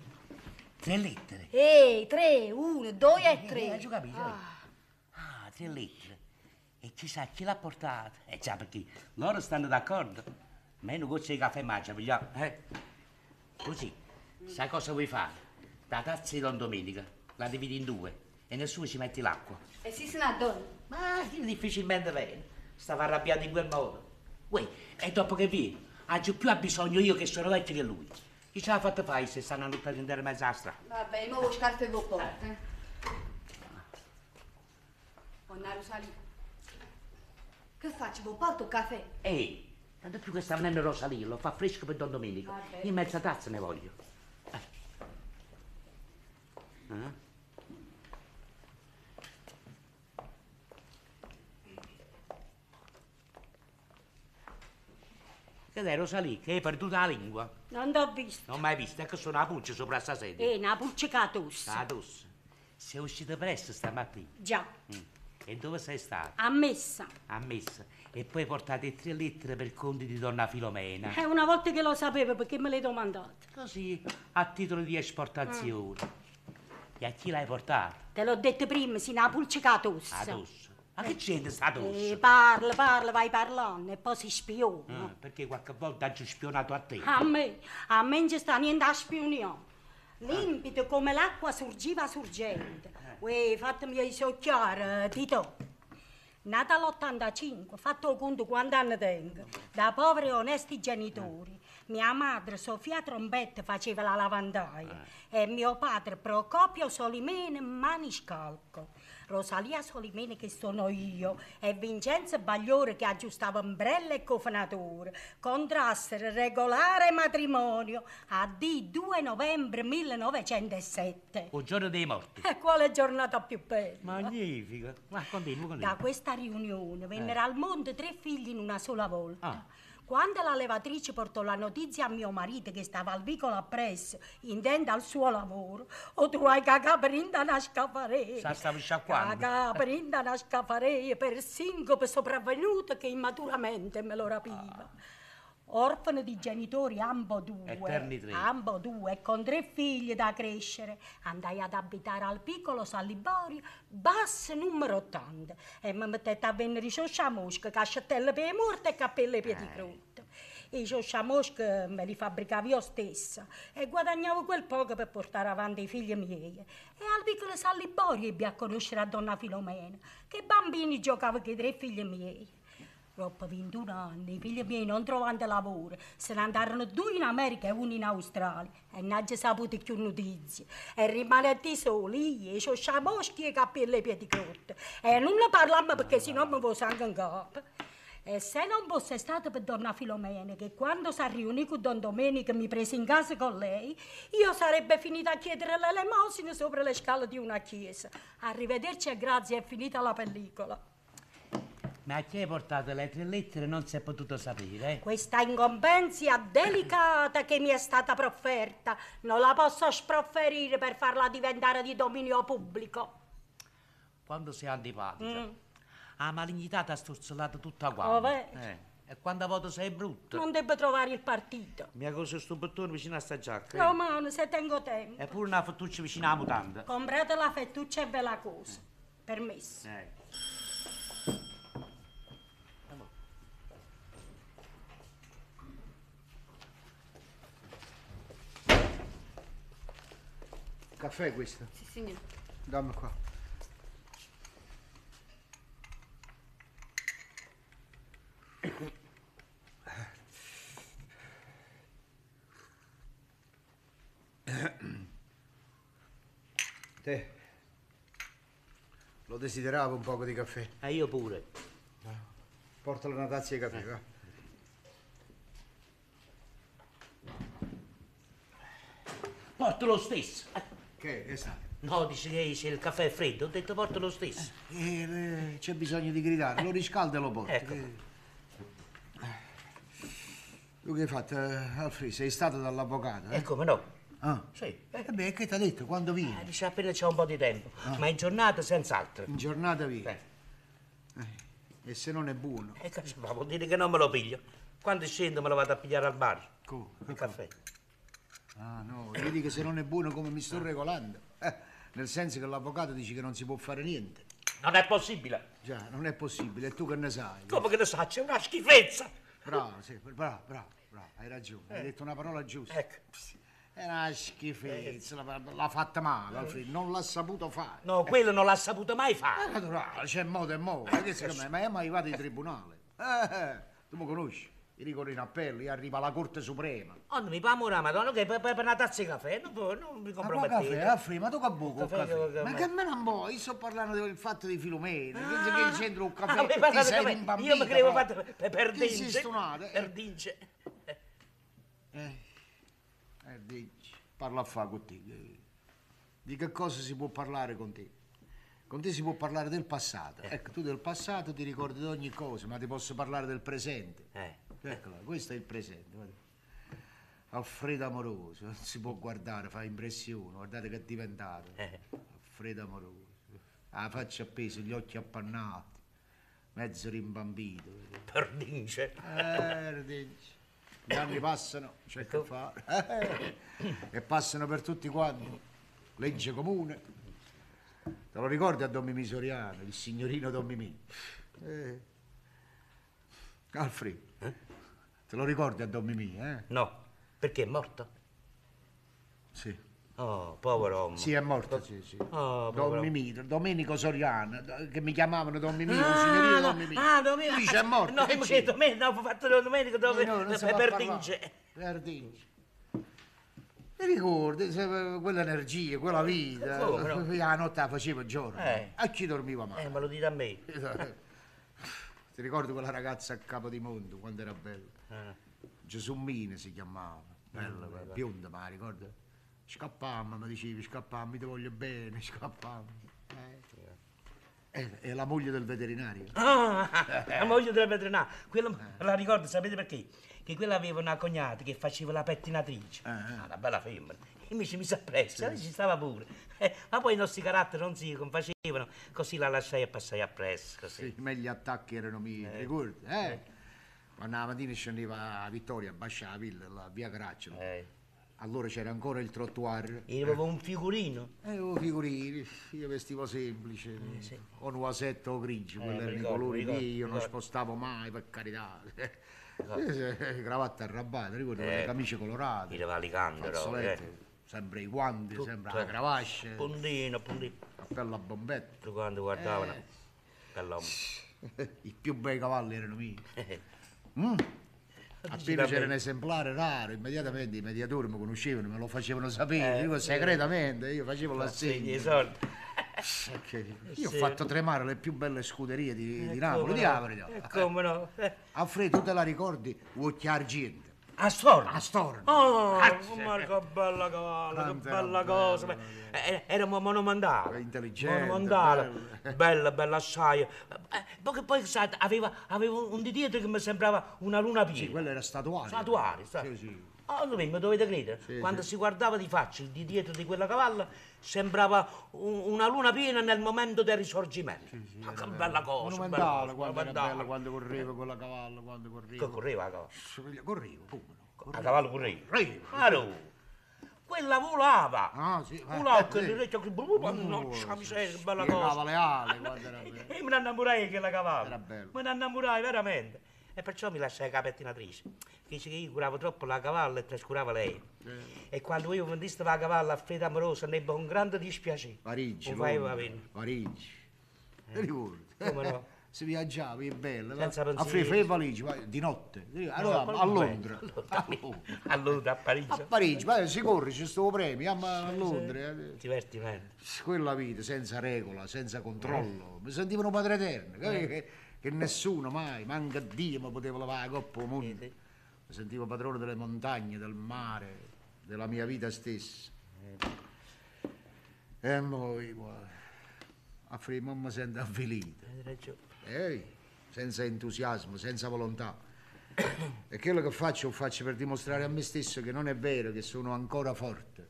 Tre lettere. Ehi, tre, uno, due e Eh, tre. hai già capito? Ah, tre lettere. E chissà chi l'ha portata. Eh già, perché loro stanno d'accordo. Meno gocce di caffè mangia, vogliamo, eh? Così, sai cosa vuoi fare? La tazza di Don Domenica la dividi in due e nel suo ci metti l'acqua. E si donna. Ma difficilmente viene. Stava arrabbiato in quel modo. Uè, e dopo che viene, oggi più ha bisogno io che sono vecchio che lui. Chi ce l'ha fatta fare se stanno a lottare in terra mezzo alla strada? Vabbè, mo vuoi scarpe e porte. Onna Rosalina. Che faccio? Vuoi porto il caffè? Ehi, tanto più che sta venendo Rosalina, lo fa fresco per Don Domenico. Vabbè. In mezza tazza ne voglio. Eh. Eh? Che dai Rosalì, che hai perduto la lingua? Non t'ho visto. Non mai visto, è che sono la pulce sopra sta sedia. Eh, una pulce tosse. La tosse. Sei uscita presto stamattina. Già, Mm. E dove sei stata? a messa. A messa. E poi portate tre lettere per conti di donna Filomena. E una volta che lo sapevo, perché me le domandate? Così, a titolo di esportazione. E a chi l'hai portata? Te l'ho detto prima, si una pulce tosse. Addosso. Ma che c'entra sta Eh, tosse? parla, parla, vai parlando e poi si spiona. Ah, perché qualche volta ha spionato a te. A me, a me non ci sta niente a spionare. Limpido come l'acqua sorgiva sorgente. Uè, fatemi socchiare, Tito. Nata l'85, fatto conto quanti anni tengo, da poveri e onesti genitori. Mia madre Sofia Trombetta faceva la lavandaia e mio padre Procopio Solimene maniscalco. Rosalia Solimene che sono io e Vincenzo Bagliore che aggiustava ombrelle e cofanatore. Contrassero regolare matrimonio a D2 novembre 1907. Il giorno dei morti. E quale giornata più bella? Magnifica. Ma continua, continua. Da questa riunione vennero al mondo tre figli in una sola volta. Ah. Quando la levatrice portò la notizia a mio marito che stava al vicolo appresso, intenda al suo lavoro, o trovai che caprinda una scafareia. Sa, stavo sciacquando. Caprinda una scafareia per sincope sopravvenuto che immaturamente me lo rapiva. Orfano di genitori ambo due, Eterni tre. ambo due, e con tre figli da crescere, andai ad abitare al piccolo San Liborio, basso numero 80, e mi mettete a vendere i mosca, cascettelle per i morti e cappelle per i crotte. I mosca me li fabbricavo io stessa e guadagnavo quel poco per portare avanti i figli miei. E al piccolo San Liborio ebbi a conoscere a donna Filomena, che bambini giocavo con i tre figli miei. Dopo 21 anni, i figli miei non trovando lavoro, se ne andarono due in America e uno in Australia. E non ci saputo più notizie. E rimanetti soli, e c'ho moschi e capelli e piedi crotte. E non ne parlammo perché sennò mi vo sangue in capo. E se non fosse stato per donna Filomena, che quando si riunì con Don Domenico mi prese in casa con lei, io sarebbe finita a chiedere l'elemosina sopra le scale di una chiesa. Arrivederci e grazie, è finita la pellicola. Ma a chi hai portato le tre lettere non si è potuto sapere, eh? Questa incombenzia delicata che mi è stata profferta non la posso sprofferire per farla diventare di dominio pubblico. Quando sei antipatica. La malignità ti ha storzollato tutta quanta. Oh. Eh, E quando voto sei brutta. Non debbo trovare il partito. Mi ha coso sto bottone vicino a sta giacca. eh? Romano, se tengo tempo. E pure una fettuccia vicino alla mutanda. Comprate la fettuccia e ve la cosa. Permesso. Eh. Caffè questo? Sì, signore. Dammi qua. Te. Lo desideravo un poco di caffè. E io pure. Portalo una tazza di caffè, va. Porto lo stesso. Che? Che sa? No, dice che se il caffè è freddo, ho detto porto lo stesso. Eh, eh, c'è bisogno di gridare, lo riscalda e lo porta. Ecco. Che- Tu che hai fatto, eh, Alfred? Sei stato dall'avvocato, eh? E come no? Ah. Sì. Eh beh, che ti ha detto? Quando Eh, vieni? dice appena c'è un po' di tempo. Ma in giornata senz'altro. In giornata vieni. Eh. E se non è buono? E ci fa? Vuol dire che non me lo piglio. Quando scendo me lo vado a pigliare al bar. Come? Il caffè. Ah no, vedi che se non è buono come mi sto regolando. Eh, nel senso che l'avvocato dice che non si può fare niente. Non è possibile. Già, non è possibile, e tu che ne sai? Come che ne sa? C'è una schifezza. Bravo, sì, bravo, bravo, bravo, hai ragione, hai detto una parola giusta. Ecco. È una schifezza, l'ha- fatta male, Alfred, non l'ha saputo fare. No, quello non l'ha saputo mai È fare. naturale, c'è modo e modo. Me, ma è mai arrivato in tribunale? Eh, tu mi conosci? Io ricorro in appello, io arrivo alla Corte Suprema. Oh, non mi fa amore, madonna, che per, per per una tazza di caffè non, non mi Ma compromettete. caffè, Alfred, ma tu che buco Caffè, caffè? Ma che- me ne vuoi? Io sto parlando del fatto di Filomena, che, che c'entra un Ah, caffè, parla ti sei caffè. rimbambita. Io mi credevo fatto per, per dince. eh. Per dince. Eh, eh, dici, parla a fa con te. Di che cosa si può parlare con te? Con te si può parlare del passato. Ecco, tu del passato ti ricordi di ogni cosa, ma ti posso parlare del presente. Eh. Eccola, questo è il presente. guarda. Alfredo amoroso, non si può guardare, fa impressione, guardate che è diventato. Eh. Alfredo amoroso. La faccia appesa, gli occhi appannati, mezzo rimbambito. Per dince. Eh, dici. Gli anni passano, c'è che fare. Eh, e passano per tutti quanti. Legge comune. Te lo ricordi a Don Mimì Soriano, il signorino Don Mimì? Eh. Alfred, te lo ricordi a Don Mimì, eh? No, perché è morto? Sì. Oh, povero uomo. Sì, è morto, sì, sì. Oh, Don. Mimì, Domenico Soriano, che mi chiamavano Don Mimì, un signorino Don Mimì. Ah, Domenico. Lui c'è morto. No, io c'è? Domenico, no, ho fatto Domenico dove Eh, no, non si per, fa per parlare. dince. Per dince. Ti ricordi se- quell'energia, quella vita? Come no? Io la notte la facevo giorno. Eh. A chi dormiva mai? Eh, me lo dite a me. [laughs] Ti ricordi quella ragazza a capo di mondo quando era bella? Eh. Gesùmmina si chiamava. Bella, quella, bionda, ma ricorda? Scappammo, mi dicevi, scappammo, ti voglio bene, scappammo. Eh. È, è la moglie del veterinario. Ah, la moglie della veterinaria. Quella me la ricordo, sapete perché? Che quella aveva una cognata che faceva la pettinatrice. Ah, una bella femmina. E mi ci mise appresso, lei ci stava pure. Eh, ma poi i nostri caratteri non si confacevano, così la lasciai e passai appresso. Così. Sì, ma gli attacchi erano miei, ricordi? Eh? Quando la mattina scendeva a Vittoria, a la villa, la via Caracciolo. Eh. Allora c'era ancora il trottoir. E avevo un figurino. E oh, figurini, io vestivo semplice, o nuasetto o grigio, quelli erano i colori miei, io non spostavo mai, per carità. Eh, Cravatta arrabbiata, ricordo, le camicie colorate, I fazzoletti, Eh. sempre i guanti, sempre la Tutto. cravache, Puntino, puntino. cappello a bombetta. Tutti quanti guardavano. Eh. [laughs] I più bei cavalli erano miei. Eh. Mm. Appena c'era un esemplare raro, immediatamente i mediatori mi conoscevano, me lo facevano sapere, Eh, io segretamente, io facevo l'assegno. Io ho fatto tremare le più belle scuderie di, di Eh, Napoli, di no? la verità. Eh, come no? Eh, Alfredo, tu te la ricordi? Occhi argento. A storno. A storno. Oh, Ah, Marco, bella cavallo, che era bella cosa. bello. Eh, Eravamo monumentali. Intelligente, Monumentale. bello. Bella, bella assai. Eh, Poi, poi sai, aveva, aveva un di dietro che mi sembrava una luna piena. Sì, quello era statuario. Statuario, sai. Sì, sì. Ah, voi mi dovete credere, Sì, quando sì. si guardava di faccia il di dietro di quella cavalla sembrava un- una luna piena nel momento del risorgimento. Ma che bella cosa, bella Monumentale, cosa, quando era monumentale. bello, quando correva con la cavallo, quando correva. Che correva la cavallo? Correvo, come no? A cavallo correva. Correvo. Claro. Quella volava. Ah, sì. Volava eh, con sì. le orecchie che non c'ha miseria, che bella cosa. le ali quando era [laughs] bello. E me ne innamorai di quella cavallo. Era bello. Me ne innamorai veramente. E perciò mi lasciai la pettinatrice. Dice che io curavo troppo la cavalla e trascurava lei. E quando io mi disse la cavalla a fede amorosa, ne ebbe un grande dispiacere. Parigi. Parigi. Ti ricordi? Come no? [laughs] Si viaggiava, è bello. A fare fai valigi, vai, di notte. Allora, No, [laughs] a Londra. A Londra, a Londra, a Parigi. A Parigi, vai, si corre, c'è sto premio, a, a Londra. eh. Divertimento. Quella vita senza regola, senza controllo. Mi sentivo un padre eterno, capi? Che, che nessuno mai, manca Dio, mi poteva lavare la coppa al mondo. Mi sentivo padrone delle montagne, del mare, della mia vita stessa. E poi, a prima mi sento avvilito. Ehi, senza entusiasmo, senza volontà. E quello che faccio lo faccio per dimostrare a me stesso che non è vero, che sono ancora forte,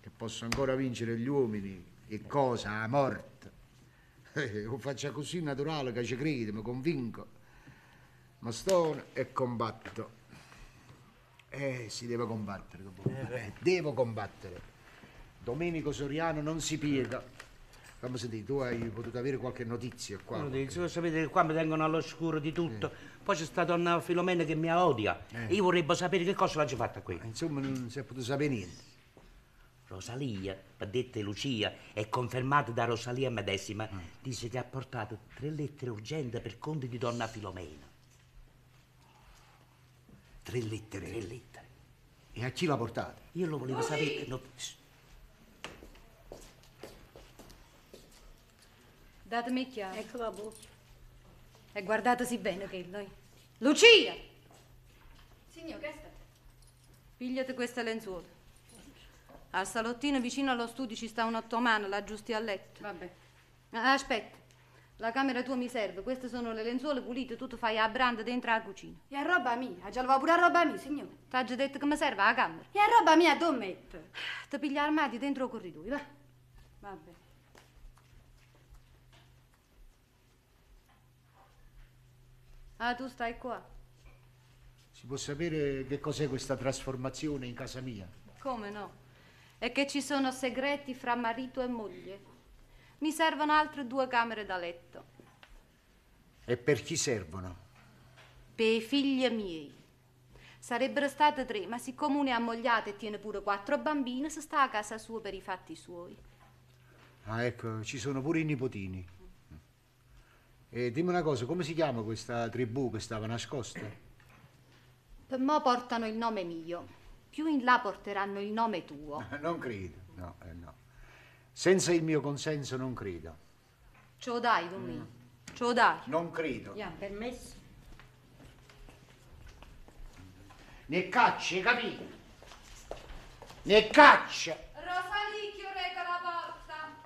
che posso ancora vincere gli uomini e cosa, la morte. Eh, lo faccio così naturale che ci credo, mi convinco. Ma sto e combatto. Eh, si deve combattere, dopo. Eh, devo combattere. Domenico Soriano non si piega. Fammi sentire, tu hai potuto avere qualche notizia qua? Dice, "Voi sapete che qua mi tengono all'oscuro di tutto. Poi c'è sta donna Filomena che mi odia. Io vorrei sapere che cosa l'ha già fatta qui. Insomma, non si è potuto sapere niente. Rosalia, detta Lucia, è confermata da Rosalia medesima, dice che ha portato tre lettere urgenti per conto di donna Filomena. Tre lettere. Tre lettere. E a chi l'ha portata? Io lo volevo sapere. no, Datemi il chiave. Ecco la voce. E guardatesi bene che noi. Lucia! Signor, che sta? Pigliate queste lenzuola. Al salottino vicino allo studio ci sta un ottomano, la giusti a letto. Vabbè. Ah, Aspetta, la camera tua mi serve. Queste sono le lenzuola pulite, tu ti fai a branda dentro la cucina. E a roba mia, ha già lavato pure a roba mia, signore. T'ha già detto che mi serve la camera. E a roba mia dove metto? Ti piglia armadi dentro il corridoio, va. Vabbè. Ah, tu stai qua. Si può sapere che cos'è questa trasformazione in casa mia? Come no? E che ci sono segreti fra marito e moglie. Mi servono altre due camere da letto. E per chi servono? Per i figli miei. Sarebbero state tre, ma siccome uno è ammogliato e tiene pure quattro bambine, si sta a casa sua per i fatti suoi. Ah, ecco, ci sono pure i nipotini. E dimmi una cosa, come si chiama questa tribù che stava nascosta? Per mo portano il nome mio più in là porteranno il nome tuo. [laughs] Non credo, no, eh, no. Senza il mio consenso non credo. Ce lo dai, Domenico? Mm. Ce lo dai? Non credo. Mi ha permesso? Ne cacci, capito? Ne caccia! Rosalì, chiudete la porta!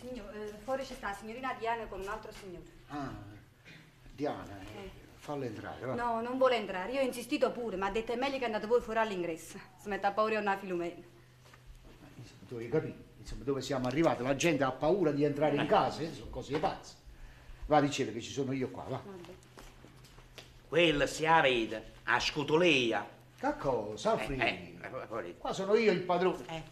Signor, eh, fuori c'è sta signorina Diana con un altro signore. Ah, Diana, eh, falla entrare, va. No, non vuole entrare. Io ho insistito pure, ma ha detto è meglio che andate voi fuori all'ingresso. Si mette a paura una filumena. Insomma, tu hai capito? Insomma, dove siamo arrivati? La gente ha paura di entrare in casa, eh? sono cose pazze. Va, diceva che ci sono io qua, va. Quella si la vede, a scotoleia. Che cosa, Alfredo? Eh, eh, fuori. Qua sono io il padrone. Eh.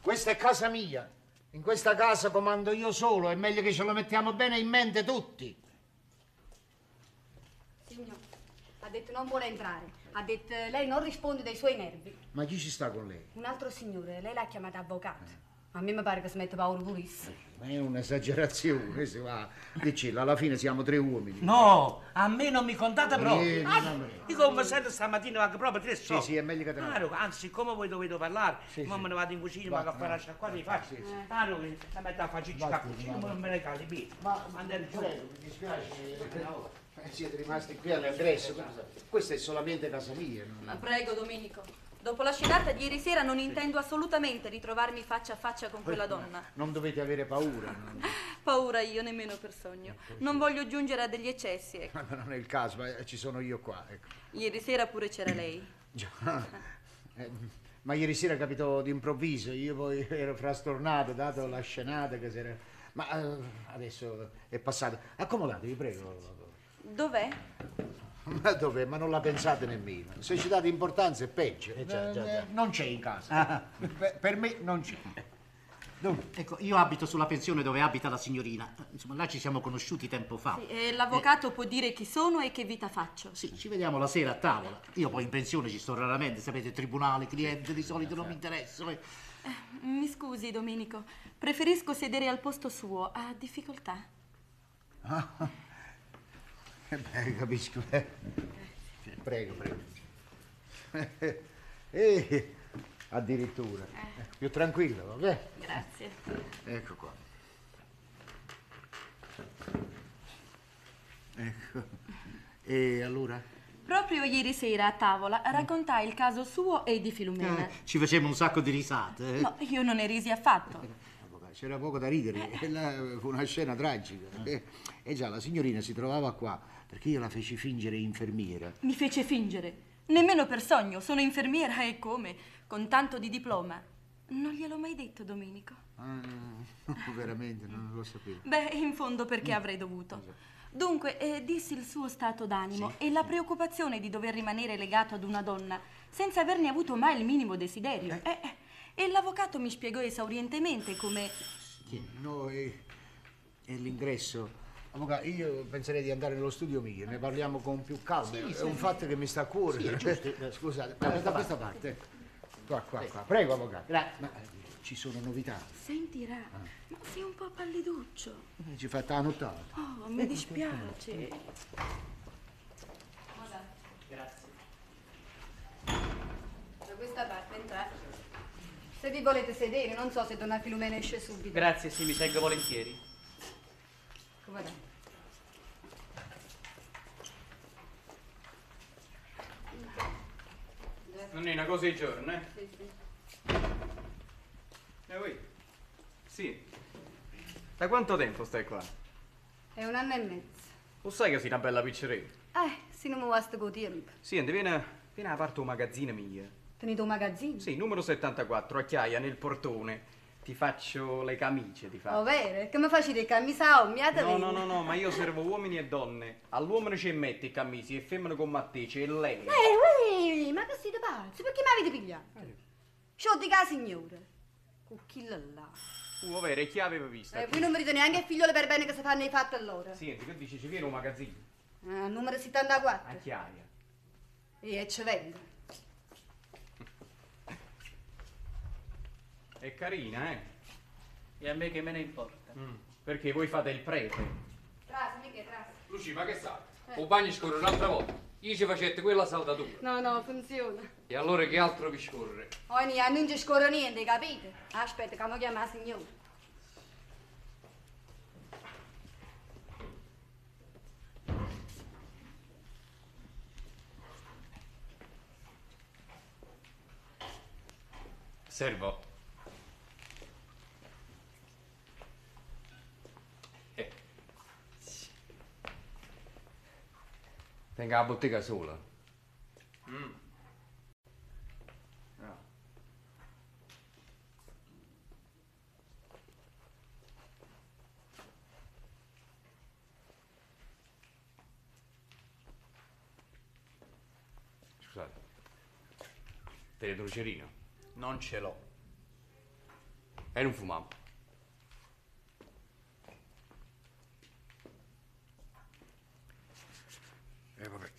Questa è casa mia. In questa casa comando io solo, è meglio che ce lo mettiamo bene in mente tutti. Signor, ha detto non vuole entrare. Ha detto eh, lei non risponde dei suoi nervi. Ma chi ci sta con lei? Un altro signore, lei l'ha chiamato avvocato. A me mi pare che si mette paura purissimo. Ma è un'esagerazione, si va. Dicilla, alla fine siamo tre uomini. No, a me non mi contate proprio. Vieni, Ah, mamma. io come sento stamattina anche proprio tre soldi. sì, è meglio che te ne Claro, anzi, come voi dovete parlare, Sì, ma sì. me ne vado in cucina, ma Vattene, caffè la sciacquata di faccio. Claro, che la metto a faccia Vattene, cappuccino, ma non me ne cali. Ma Andare giù. prego, mi dispiace. eh, Siete rimasti qui all'ingresso. Questa è solamente casa mia. non- Ma prego, Domenico. Dopo la scenata di ieri sera non intendo assolutamente ritrovarmi faccia a faccia con quella donna. Non dovete avere paura. non- [laughs] Paura io, nemmeno per sogno. Non voglio giungere a degli eccessi, ecco. Ma [laughs] non è il caso, ma ci sono io qua. Ecco. Ieri sera pure c'era lei. [clears throat] Già. Eh, Ma ieri sera capitò d'improvviso, io poi [laughs] ero frastornato, dato la scenata che si era... Ma eh, adesso è passato. Accomodatevi, prego. Dov'è? [laughs] Ma dov'è? Ma non la pensate nemmeno. Se ci date importanza è peggio. Eh, già, già, Eh, già. Non c'è in casa. Per, per me non c'è. Dunque, Ecco, io abito sulla pensione dove abita la signorina. Insomma, là ci siamo conosciuti tempo fa. Sì, e l'avvocato può dire chi sono e che vita faccio. Sì, ci vediamo la sera a tavola. Io poi in pensione ci sto raramente, sapete, tribunale, cliente, di solito non mi interessano. eh. Mi scusi, Domenico. Preferisco sedere al posto suo. Ha difficoltà? Eh, beh, capisco. eh. Prego, prego. Eh, addirittura. Ecco, Più tranquillo, vabbè. Grazie. Ecco qua. Ecco. E allora? Proprio ieri sera a tavola raccontai il caso suo e di Filumena. Eh, ci facevamo un sacco di risate. eh. No, io non ne risi affatto. C'era poco da ridere, fu una scena tragica. Eh, E già la signorina si trovava qua perché io la feci fingere infermiera. Mi fece fingere. Nemmeno per sogno, sono infermiera e come? Con tanto di diploma. Non gliel'ho mai detto, Domenico. Ah, [laughs] veramente, non lo sapevo. Beh, in fondo perché avrei dovuto. Dunque, eh, dissi il suo stato d'animo e la preoccupazione di dover rimanere legato ad una donna senza averne avuto mai il minimo desiderio. Eh, eh, e l'avvocato mi spiegò esaurientemente come... No, e, e l'ingresso. Avvocato, io penserei di andare nello studio mio, ne parliamo con più calma. è un fatto che mi sta a cuore. [laughs] Eh, Scusate, ma da questa parte. Qua, qua, qua. Prego, avvocato. Ma eh, ci sono novità. Sentirà, ma sei un po' palliduccio. Eh, Ci fa la nottata. Oh, mi dispiace. Da questa parte entrate. Se vi volete sedere, non so se Donna Filumena esce subito. Grazie, sì, mi seggo volentieri. Come va? Non è una cosa di giorno, eh? Sì, sì. Eh, voi? Sì. Da quanto tempo stai qua? È un anno e mezzo. Lo sai che sei una bella pizzeria? Eh, se non mi basta con tempo. Senti, vieni, vieni a parte un magazzino mio. Tenete un magazzino? Sì, numero 74, a Chiaia, nel portone. Ti faccio le camicie, ti Oh, faccio. vero? Che mi facete il camisao? Mi No, no, no, no, ma io servo uomini e donne. All'uomo ci metti i camisi e femmine come a te, c'è lei. Eh, ma che siete pazzi? Perché mi avete pigliato? Sciò di casa, signore. Con chi là là? Uh, vero, e chi aveva visto? Eh, voi non mi dite neanche il figliolo per bene che si fanno i fatti allora. Senti, che dici, ci viene un magazzino? Ah, numero A 74. Chiaia. E ci vendo. È carina, eh? E a me che me ne importa? Perché voi fate il prete. Trasi, mica trasi. Luci, ma che sa? O bagno scorre un'altra volta. Io ci facette quella saldatura. No, no, funziona. E allora che altro vi scorre? Ogni anno non ci scorre niente, capite? Aspetta, che mi chiama la signora. Servo. Tenga la bottega sola. Scusate. Tenete un cerino? Non ce l'ho. E non fumavo. E vabbè.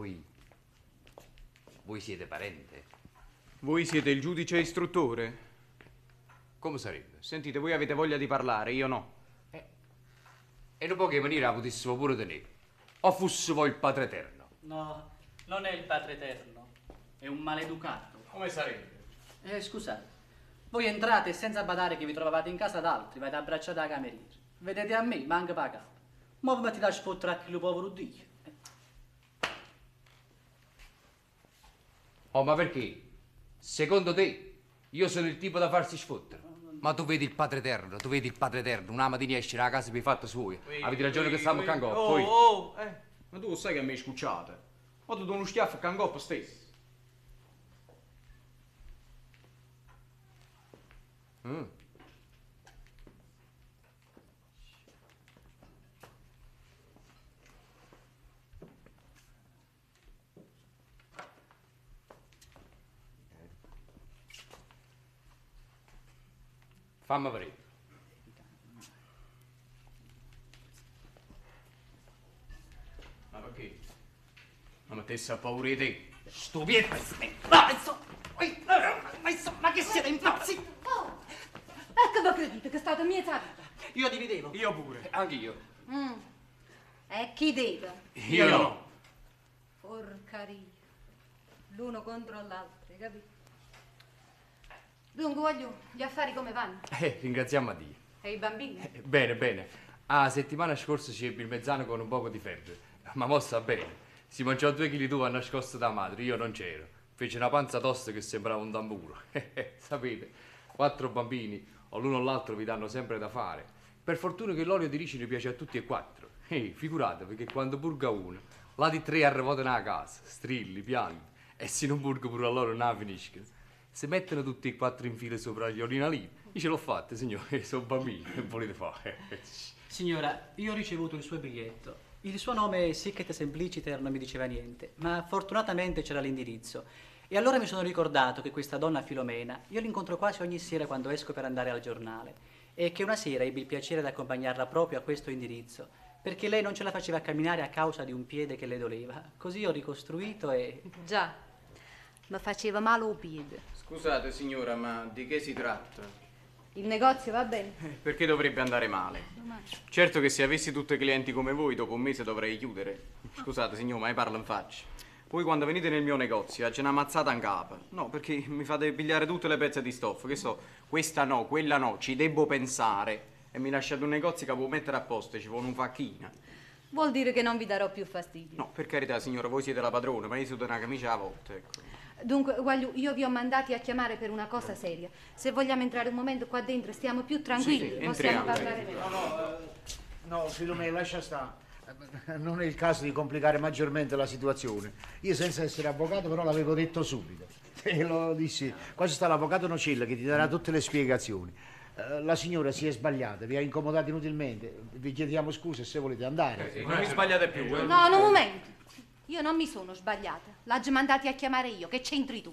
Voi... Voi siete parente? Voi siete il giudice istruttore? Come sarebbe? Sentite, voi avete voglia di parlare, io no. E in poche maniere la potessimo pure tenere. O fosse voi il Padre Eterno. No, non è il Padre Eterno, è un maleducato. Come sarebbe? Eh, scusate, voi entrate senza badare che vi trovavate in casa d'altri, vai abbracciate da cameriere. Vedete a me, manca pagato. Ma vi mettete a sfottere a quello povero Dio. Eh, Oh, ma perché? Secondo te, io sono il tipo da farsi sfottere? Ma tu vedi il Padre Eterno, tu vedi il Padre Eterno, una mattina esce dalla casa per fatto suo. Avete ragione che stiamo a Cangò. Oh, Poi... oh, eh. Ma tu lo sai che mi hai scucciato? Ma tu do uno schiaffo a Cangop stesso. Mm. Fammi vedere. Ma perché? Ma mettesse a paura di te. Stupido! Ma insomma, ma insomma, ma che siete impazziti? Oh, ecco voi credete che state miezza vita. Io dividevo. Io pure. Anch'io. Mm. E chi deve? Io no. Porcaria. L'uno contro l'altro, capito? Dunque, voglio, gli affari come vanno? Eh, ringraziamo a Dio. E i bambini? Eh, Bene, bene. Ah, settimana scorsa ci ebbe il mezzano con un poco di febbre. Ma mossa bene. Si mangiò due chili d'uva nascosto da madre, io non c'ero. Fece una panza tosta che sembrava un tamburo. [laughs] Sapete, quattro bambini, o l'uno o l'altro vi danno sempre da fare. Per fortuna che l'olio di ricino piace a tutti e quattro. Ehi, figuratevi che quando purga uno, là di tre arrivate nella casa, strilli, pianti, e se non purga pure a loro non finiscono. Si mettono tutti e quattro in fila sopra gli orinalini. Io ce l'ho fatta, signore, [laughs] sono bambini, che volete fare? [laughs] Signora, io ho ricevuto il suo biglietto. Il suo nome è Sicket Simpliciter non mi diceva niente, ma fortunatamente c'era l'indirizzo. E allora mi sono ricordato che questa donna Filomena, io l'incontro quasi ogni sera quando esco per andare al giornale, e che una sera ebbi il piacere di accompagnarla proprio a questo indirizzo, perché lei non ce la faceva camminare a causa di un piede che le doleva. Così ho ricostruito e... Già, mi faceva male o piede. Scusate signora, ma di che si tratta? Il negozio va bene? Eh, Perché dovrebbe andare male? Certo che se avessi tutti i clienti come voi, dopo un mese dovrei chiudere. Scusate signor, ma io parlo in faccia. Voi quando venite nel mio negozio ce n'ha ammazzata in capo. No, perché mi fate pigliare tutte le pezze di stoffa. Che so, questa no, quella no, ci devo pensare. E mi lasciate un negozio che può mettere a posto, ci vuole un facchina. Vuol dire che non vi darò più fastidio. No, per carità signora, voi siete la padrona, ma io sono una camicia a volte, ecco. Dunque, Guagliù, io vi ho mandati a chiamare per una cosa seria. Se vogliamo entrare un momento qua dentro, stiamo più tranquilli, Sì, sì, possiamo entriamo. parlare meglio. No, Filomena, lascia stare. Non è il caso di complicare maggiormente la situazione. Io senza essere avvocato però l'avevo detto subito. [laughs] E lo dissi, qua ci sta l'avvocato Nocilla che ti darà tutte le spiegazioni. Eh, La signora si è sbagliata, vi ha incomodato inutilmente. Vi chiediamo scusa se volete andare. Non mi sbagliate più, eh. No, un momento. Io non mi sono sbagliata. L'ho mandati a chiamare io. Che c'entri tu?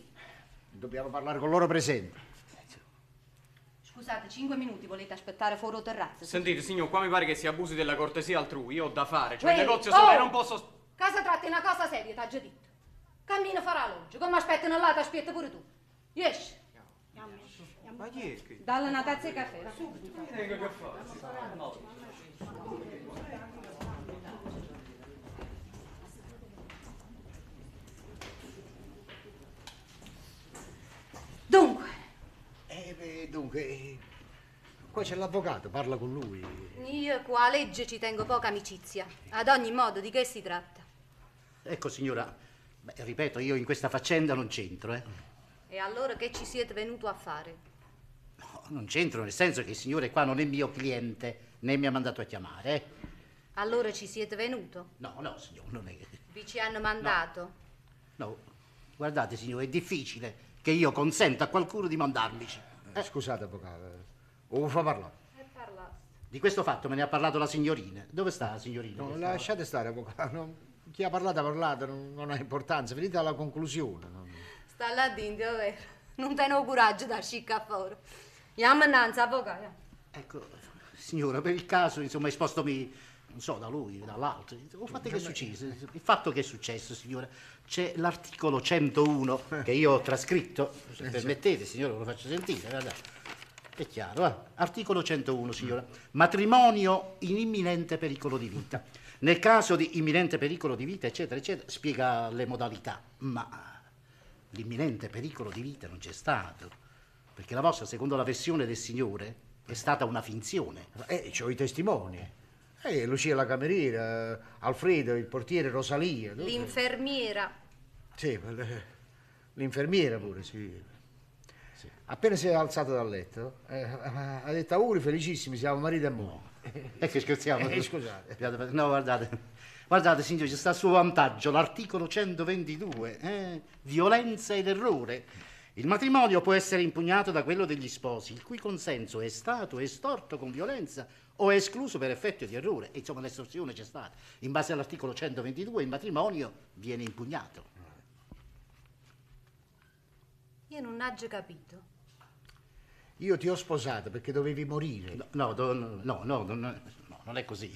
Dobbiamo parlare con loro presenti. Scusate, cinque minuti volete aspettare fuori o terrazzo? Sentite, signor, qua mi pare che si abusi della cortesia altrui. Io ho da fare, cioè il Uè, negozio oh! solo e non posso... Casa tratti una cosa seria, t'ha già detto. Cammino farà l'oggi. Come aspettano là, ti aspetta pure tu. Esci. Ma chi è che... Dalla una tazza di caffè, subito. Dunque, Eh, beh, dunque, eh, qua c'è l'avvocato, parla con lui. io qua a legge ci tengo poca amicizia. Ad ogni modo, di che si tratta? Ecco, signora, beh, ripeto, io in questa faccenda non c'entro, eh. E allora che ci siete venuto a fare? No, non c'entro nel senso che il signore qua non è mio cliente. né mi ha mandato a chiamare. eh. Allora ci siete venuto? No, no, signore, non è. Vi ci hanno mandato? No, guardate, signore, è difficile che io consenta a qualcuno di mandarmici. Eh, scusate, avvocato, o fa parlare? E parlaste. Di questo fatto me ne ha parlato la signorina. Dove sta la signorina? No, lasciate stare, avvocato. non- Chi ha parlato ha parlato, non, non ha importanza. Venite alla conclusione. non- Sta là dentro, vero? Non tengo coraggio da scicca fuori. Andiamo innanzi, avvocato. Ecco, signora, per il caso, insomma, espostomi, non so, da lui, dall'altro. Oh, fate che è successo? Il fatto che è successo, signora, c'è l'articolo 101 che io ho trascritto. Se permettete, signora, ve lo faccio sentire, guardate. È chiaro, eh? Articolo 101, signora. Matrimonio in imminente pericolo di vita. Nel caso di imminente pericolo di vita, eccetera, eccetera, spiega le modalità. Ma l'imminente pericolo di vita non c'è stato. Perché la vostra, secondo la versione del signore, è stata una finzione. Eh, c'ho i testimoni. Eh, Lucia la cameriera, Alfredo, il portiere, Rosalia. no? L'infermiera. Sì, l- l'infermiera pure, sì. Appena si è alzato dal letto, eh, ha detto auguri felicissimi, siamo marito e moglie. E che scherziamo? Eh, scusate. No, guardate. Guardate, signore, ci sta a suo vantaggio l'articolo 122, eh? violenza ed errore. Il matrimonio può essere impugnato da quello degli sposi, il cui consenso è stato estorto con violenza o è escluso per effetto di errore. E, insomma, l'estorsione c'è stata. In base all'articolo 122 il matrimonio viene impugnato. Io non ho già capito. Io ti ho sposato perché dovevi morire. No, no, do- no, no, no, no, no, non è così.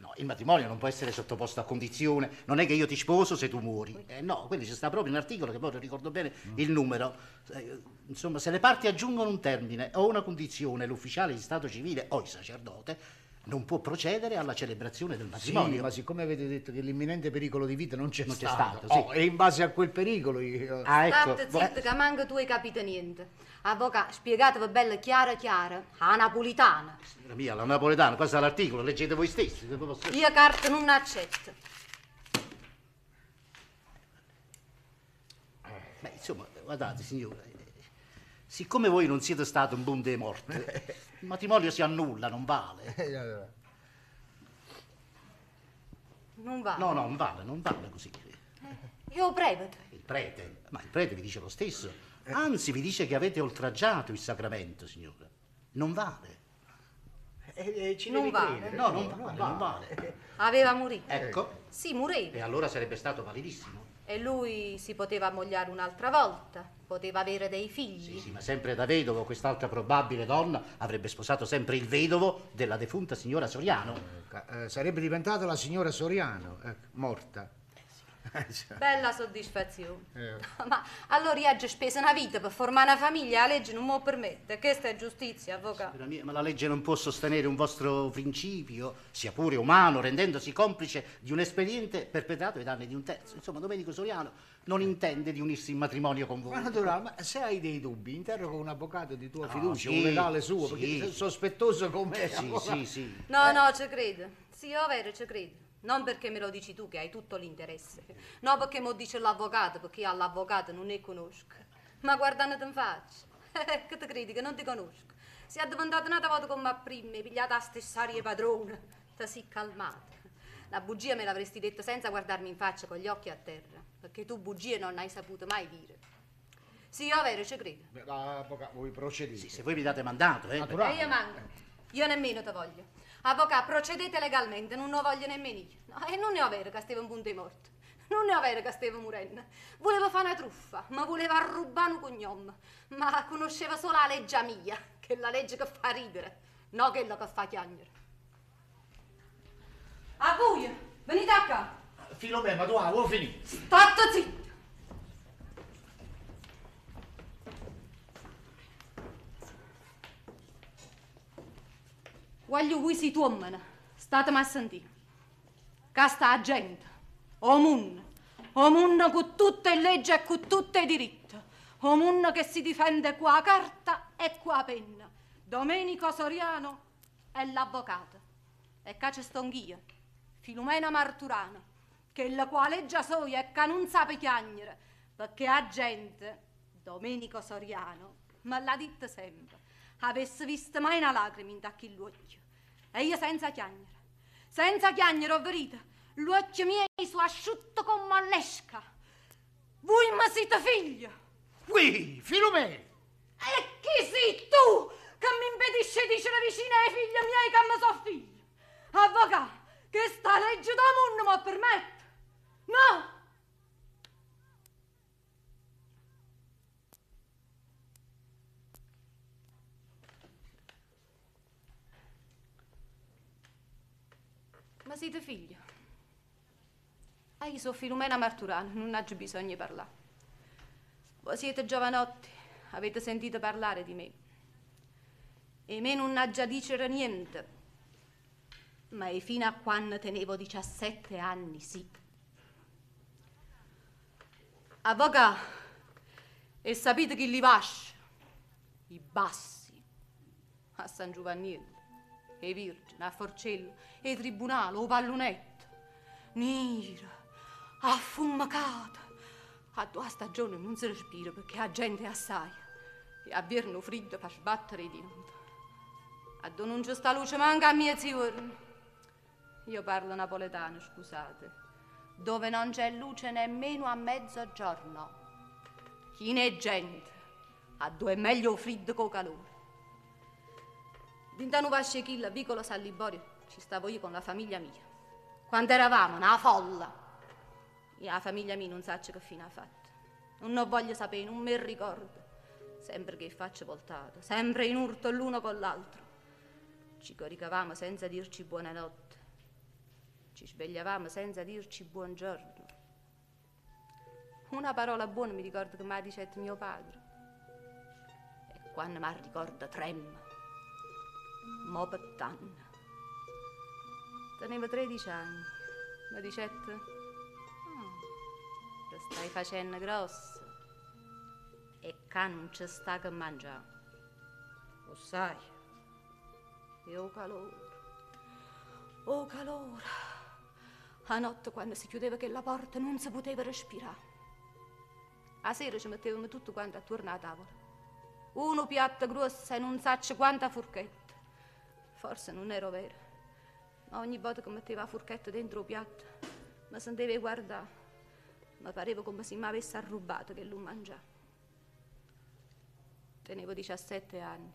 No, il matrimonio non può essere sottoposto a condizione. Non è che io ti sposo se tu muori. Eh, no, quello ci sta proprio in articolo che poi non ricordo bene il numero. Eh, insomma, se le parti aggiungono un termine o una condizione, l'ufficiale di stato civile o il sacerdote non può procedere alla celebrazione del Sì, matrimonio. ma siccome avete detto che l'imminente pericolo di vita non c'è Non c'è stato, stato, sì. oh, e in base a quel pericolo io... Ah, ecco. State zitto, che manco tu hai capito niente. Avvocato, spiegatevi bello chiaro chiaro. A napolitana. Signora mia, la napoletana, questo è l'articolo, leggete voi stessi. posso- Io carte non accetto. Beh, insomma, guardate, signore, eh, siccome voi non siete stato un buon dei morti, [laughs] il matrimonio si annulla, non vale. Non va. No, no, non vale, non vale così. Io prevete. Il prete, ma il prete vi dice lo stesso. Anzi, vi dice che avete oltraggiato il sacramento, signore. Non vale. ci Non devi vale. No, non vale, non vale. Aveva morito. Ecco, Sì, moreva. e allora sarebbe stato validissimo. E lui si poteva ammogliare un'altra volta, poteva avere dei figli. Sì, sì, ma sempre da vedovo, quest'altra probabile donna avrebbe sposato sempre il vedovo della defunta signora Soriano. Eh, sarebbe diventata la signora Soriano, eh, morta. Bella soddisfazione. Eh. [laughs] Ma allora io ho già speso una vita per formare una famiglia, la legge non me lo permette. Questa è giustizia, avvocato. Signora mia, ma la legge non può sostenere un vostro principio, sia pure umano, rendendosi complice di un espediente perpetrato ai danni di un terzo. Insomma, Domenico Soriano non intende di unirsi in matrimonio con voi. Ma naturale, ma se hai dei dubbi, interroga un avvocato di tua Ah, fiducia, sì, un legale suo, sì, perché sì. sospettoso com'è. Sì, sì, sì. No, no, ci credo. Sì, è vero, ci credo. Non perché me lo dici tu che hai tutto l'interesse. No, perché mo dice l'avvocato, perché io all'avvocato non ne conosco. Ma guardando in faccia, [laughs] che ti credi che non ti conosco? Si è diventata una volta come a prima, pigliata la stessa aria padrona. Ti si calmata. La bugia me l'avresti detta senza guardarmi in faccia con gli occhi a terra, perché tu bugie non hai saputo mai dire. Sì, è vero, ci credo. Avvocato, voi procedete. Sì, se voi mi date mandato, eh. Naturale. E io manco. Io nemmeno te voglio. Avvocato, procedete legalmente, non ne voglio nemmeno io. No, e non ne ho vero che stavo in punto di morte. Non ne ho vero che stavo morendo. Voleva fare una truffa, ma voleva rubare un cognome. Ma conosceva solo la legge mia, che è la legge che fa ridere, no quella che fa chiagnere. A voi, venite a qua. Filomena, tu avevo finito. State zitto. Voglio voi si tuomene, statemi a sentire. Che sta gente, o munno, o munno con tutte le leggi e con tutti i diritti, o munno che si difende qua carta e qua penna. Domenico Soriano è l'avvocato. E qua c'è sto anch'io, Filomena Marturano, che la qua legge soia e che non sa piagnere, perché la gente, Domenico Soriano, me l'ha detto sempre, avesse visto mai una lacrima in tacchi l'occhio. E io senza chiagnere, senza chiagnere, ho verito, l'occhio miei sono asciutto come l'esca. Voi ma siete figlio. Qui, Filomena! E chi sei tu che mi impedisce di essere vicino ai figli miei che mi sono figli? Avvocato, che sta legge da mondo mi permette? No! Ma siete figlio? Ah, io sono Filomena Marturano, non ho bisogno di parlare. Voi siete giovanotti, avete sentito parlare di me. E me non ha già dicere niente. Ma è fino a quando tenevo 17 anni, sì. Avvocato, e sapete chi li vasce? I bassi. A San Giovannino, e Virgine, a Forcello, e Tribunale, o Pallonetto. Nera, affumacata. A due stagioni non si respira perché la gente assai. E a Birno freddo fa sbattere i denti. A dove non c'è sta luce manca a mezzogiorno. Io parlo napoletano, scusate. Dove non c'è luce nemmeno a mezzogiorno. Chi ne è gente, a due è meglio freddo con calore. Dintano Vascechilla, vicolo San Liborio, ci stavo io con la famiglia mia. Quando eravamo una folla. E la famiglia mia non sa che fine ha fatto. Non voglio sapere, non mi ricordo. Sempre che faccio voltato, sempre in urto l'uno con l'altro. Ci coricavamo senza dirci buonanotte. Ci svegliavamo senza dirci buongiorno. Una parola buona mi ricordo che mi ha detto mio padre. E quando mi ricorda tremma. Mo pettanna. Tenevo 13 anni. Mi dicette, oh, te stai facendo grosso. E che non ci sta che mangiare. Lo sai. E oh calore. Oh calore. A notte quando si chiudeva quella porta non si poteva respirare. A sera ci mettevamo tutto quanto attorno alla tavola. Uno piatto grosso e non saccio quanta forchetta. Forse non ero vera, ma ogni volta che metteva la forchetta dentro il piatto mi sentivo guardare. Mi pareva come se mi avesse rubato che lo mangiava. Tenevo 17 anni.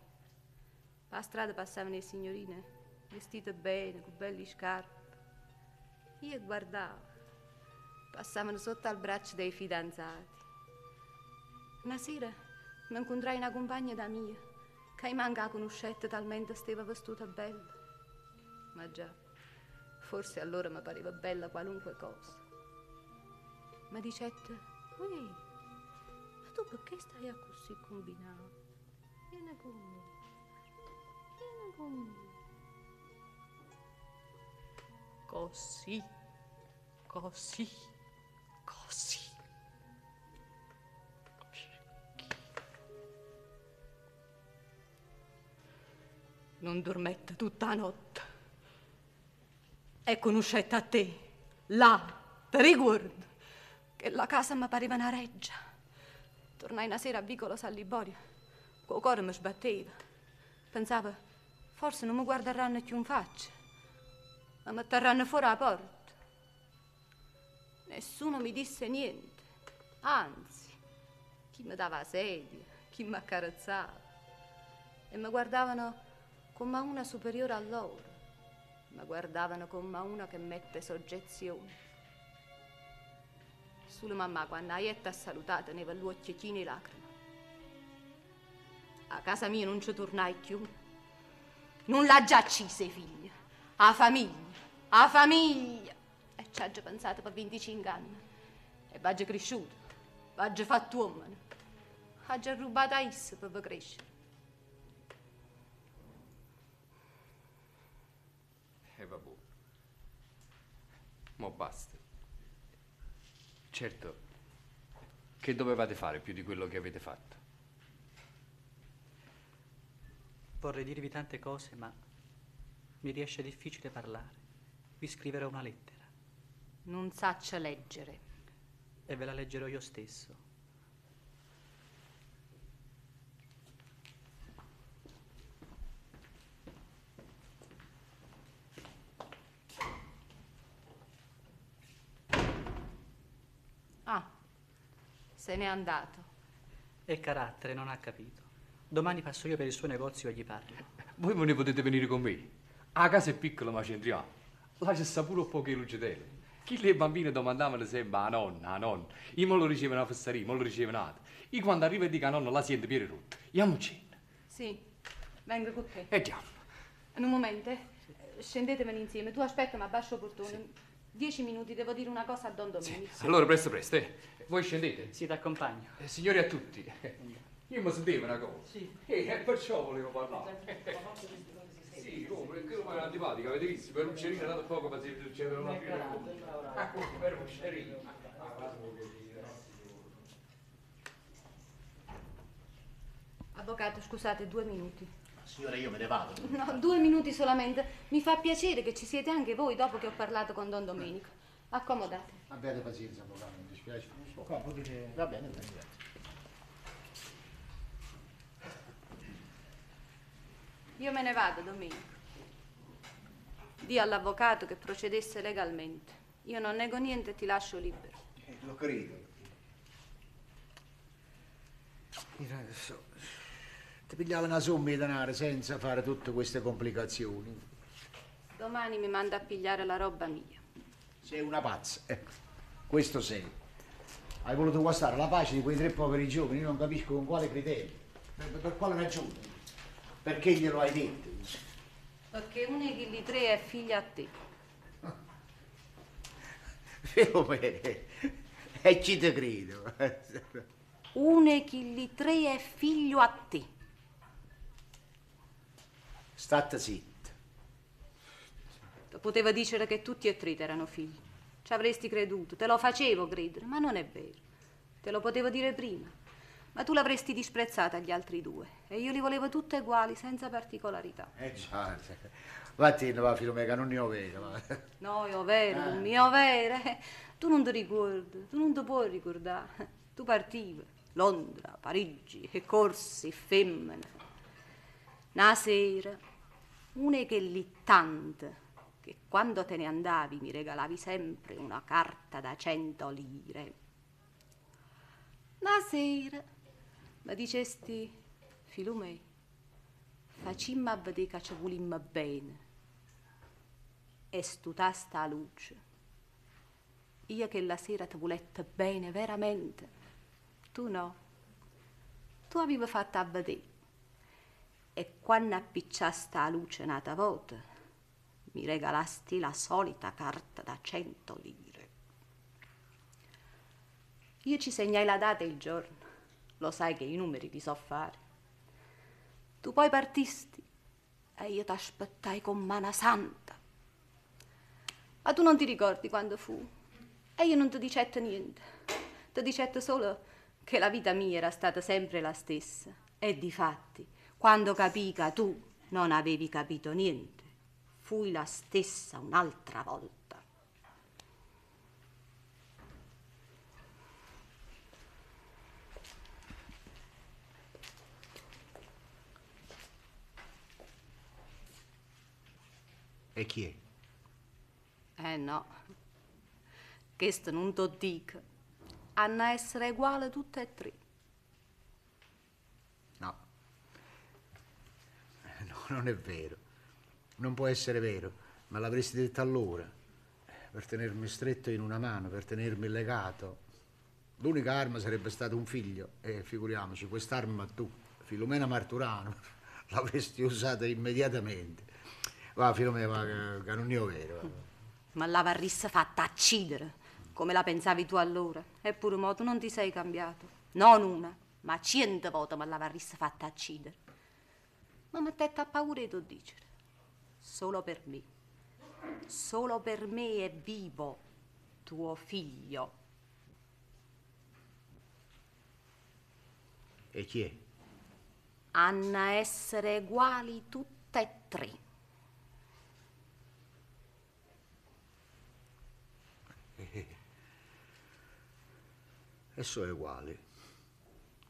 La strada passavano le signorine vestite bene, con belle scarpe. Io guardavo. Passavano sotto al braccio dei fidanzati. Una sera mi incontrai una compagna da mia che manca la conoscette talmente stava vestita bella. Ma già, forse allora mi pareva bella qualunque cosa. Mi dicette, Ui, ma tu perché stai a così combinato? Vieni con me, vieni con me. Così, così, così. Non dormette tutta la notte. E conoscette a te, là, ti ricordo, che la casa mi pareva una reggia. Tornai una sera a Vicolo San Liborio, col cuore mi sbatteva. Pensavo, forse non mi guarderanno più in faccia, ma mi terranno fuori la porta. Nessuno mi disse niente, anzi, chi mi dava sedia, chi mi accarezzava. E mi guardavano come una superiore a loro, ma guardavano come una che mette soggezione. Solo mamma, quando Aietta ha salutato, teneva gli occhiettini e lacrime. A casa mia non ci tornai più. Non l'ha già accisa, figlia. A famiglia, a famiglia. E ci ha già pensato per 25 anni. E va già cresciuto, va già fatto uomo. Ha già rubato a essa per crescere. E vabbè. Ma basta. Certo, che dovevate fare più di quello che avete fatto? Vorrei dirvi tante cose, ma mi riesce difficile parlare. Vi scriverò una lettera Non saccia leggere. e ve la leggerò io stesso. Se n'è andato. È carattere, non ha capito. Domani passo io per il suo negozio e gli parlo. Voi me ne potete venire con me. La casa è piccola ma ci entriamo. Là c'è pure un po' che lucitelle. Chi le bambine domandavano sempre a nonna, a nonna. Io me lo ricevono a fessaria, me lo ricevono a Io quando arrivo e dico a nonna la sento piede rotta. Andiamo cena. Sì, vengo con te. E andiamo. Un momento, eh. scendetevene insieme. Tu aspetta, ma basso portone. Dieci minuti, devo dire una cosa a Don Domenico. Allora presto presto, eh. Voi scendete. Sì, ti accompagno. Eh, signori a tutti. Io mi sentivo una cosa. Sì. E eh, perciò volevo parlare. sì, come, perché non era antipatica, avete visto? Per un cerino è andato poco ma si succede una fine. Ah, per un cerino. Avvocato, scusate, due minuti. Signora, io me ne vado. [laughs] No, due minuti solamente. Mi fa piacere che ci siete anche voi dopo che ho parlato con Don Domenico. Accomodate. Abbiate pazienza, avvocato, mi dispiace. Va bene, va bene, grazie. Io me ne vado, Domenico. Dì all'avvocato che procedesse legalmente. Io non nego niente e ti lascio libero. Eh, lo credo. Mira, adesso ti pigliava una somma di denaro senza fare tutte queste complicazioni. Domani mi manda a pigliare la roba mia. Sei una pazza, ecco. Questo sei. Hai voluto guastare la pace di quei tre poveri giovani, io non capisco con quale criterio. Per, per quale ragione? Perché glielo hai detto? Perché uno di tre è figlia a te. [laughs] Filomene, e ci te credo. Uno di tre è figlio a te. State zitta. Poteva dire che tutti e tre erano figli. Ci avresti creduto, te lo facevo credere, ma non è vero. Te lo potevo dire prima. Ma tu l'avresti disprezzata agli altri due. E io li volevo tutti uguali, senza particolarità. Eh già, vattene va Filomena, non ne ho vero. Va. No, io vero, ah. mio vero. Tu non ti ricordi, tu non ti puoi ricordare. Tu partivi, Londra, Parigi, e corsi, femmine. Una sera, una che lì tante, che quando te ne andavi mi regalavi sempre una carta da cento lire. Una sera mi dicesti, Filumè, facimmo a vedere che ci volimmo bene. E stutasta a luce. Io che la sera ti volette bene veramente. Tu no. Tu avevi fatto a vedere. E quando appicciasta a luce un'altra volta, mi regalasti la solita carta da cento lire. Io ci segnai la data e il giorno. Lo sai che i numeri li so fare. Tu poi partisti e io t'aspettai con mano santa. Ma tu non ti ricordi quando fu? E io non ti dicette niente. Ti dicette solo che la vita mia era stata sempre la stessa. E difatti, quando capì che tu non avevi capito niente, fui la stessa un'altra volta. E chi è? Eh no, questo non ti dico. Hanno a essere uguali tutte e tre. No. No, [laughs] non è vero. Non può essere vero, ma l'avresti detto allora. Per tenermi stretto in una mano, per tenermi legato. L'unica arma sarebbe stato un figlio. E figuriamoci, quest'arma tu, Filomena Marturano, [laughs] l'avresti usata immediatamente. Va, Filomena, va, che, che non è vero. Ma l'avresti fatta accidere, come la pensavi tu allora. Eppure, mo, tu non ti sei cambiato. Non una, ma cento volte me l'avresti fatta accidere. Ma mi ha paura di dicere. Solo per me. Solo per me è vivo tuo figlio. E chi è? Hanno a essere uguali tutte e tre. E sono uguali.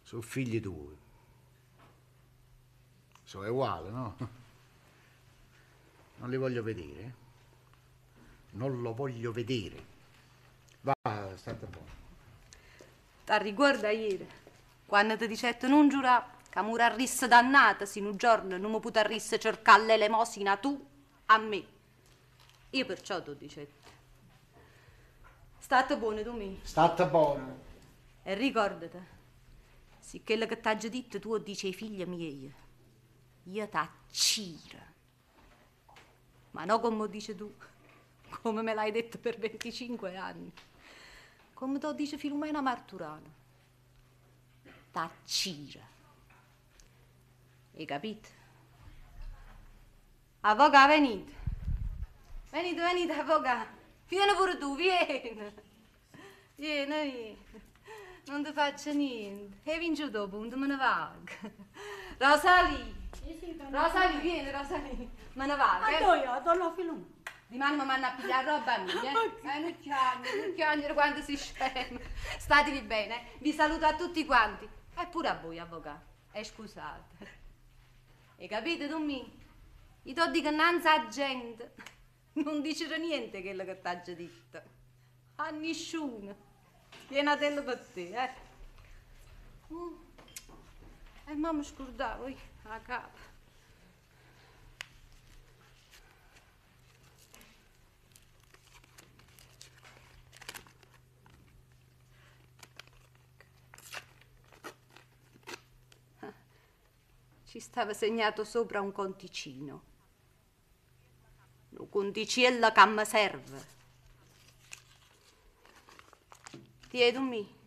Sono figli tuoi. Sono uguali, no? Non li voglio vedere. Non lo voglio vedere. Va, state buono. Ti riguarda ieri, quando ti dicetto non giurà che mi arrisse dannata se un giorno non mi potrisse cercare l'elemosina tu a me. Io perciò ti ho dicetto. State buone tu me. State buono. E ricordati, se quello che t'ha già detto tu dice ai figli miei, io t'acciro. Ma no come dici tu, come me l'hai detto per 25 anni. Come te dice Filomena Marturano. T'accira. Hai capito? Avvocato, venite. Venite, venite, avvocato. Vieni pure tu, vieni. Vieni, vieni. Non ti faccio niente. E vinci dopo, non me ne vado. Rosalie. Rosalie, vieni, Rosalie. Me ne vado. A eh. dove? A donna Filomena. Dimani mi a pigliare roba mia, eh? [laughs] Eh, non chiamare, non chiamare quando si scema. Statevi bene, eh? Vi saluto a tutti quanti. E pure a voi, avvocato. E scusate. E capite, tu mi? Io ti dico innanzi a gente. Non dicere niente quello che t'ha già detto. A nessuno. Vieni per te, eh? Mm. E mamma scordavo, io, a capo. Ci stava segnato sopra un conticino. Un conticella che mi serve. Tiedumi.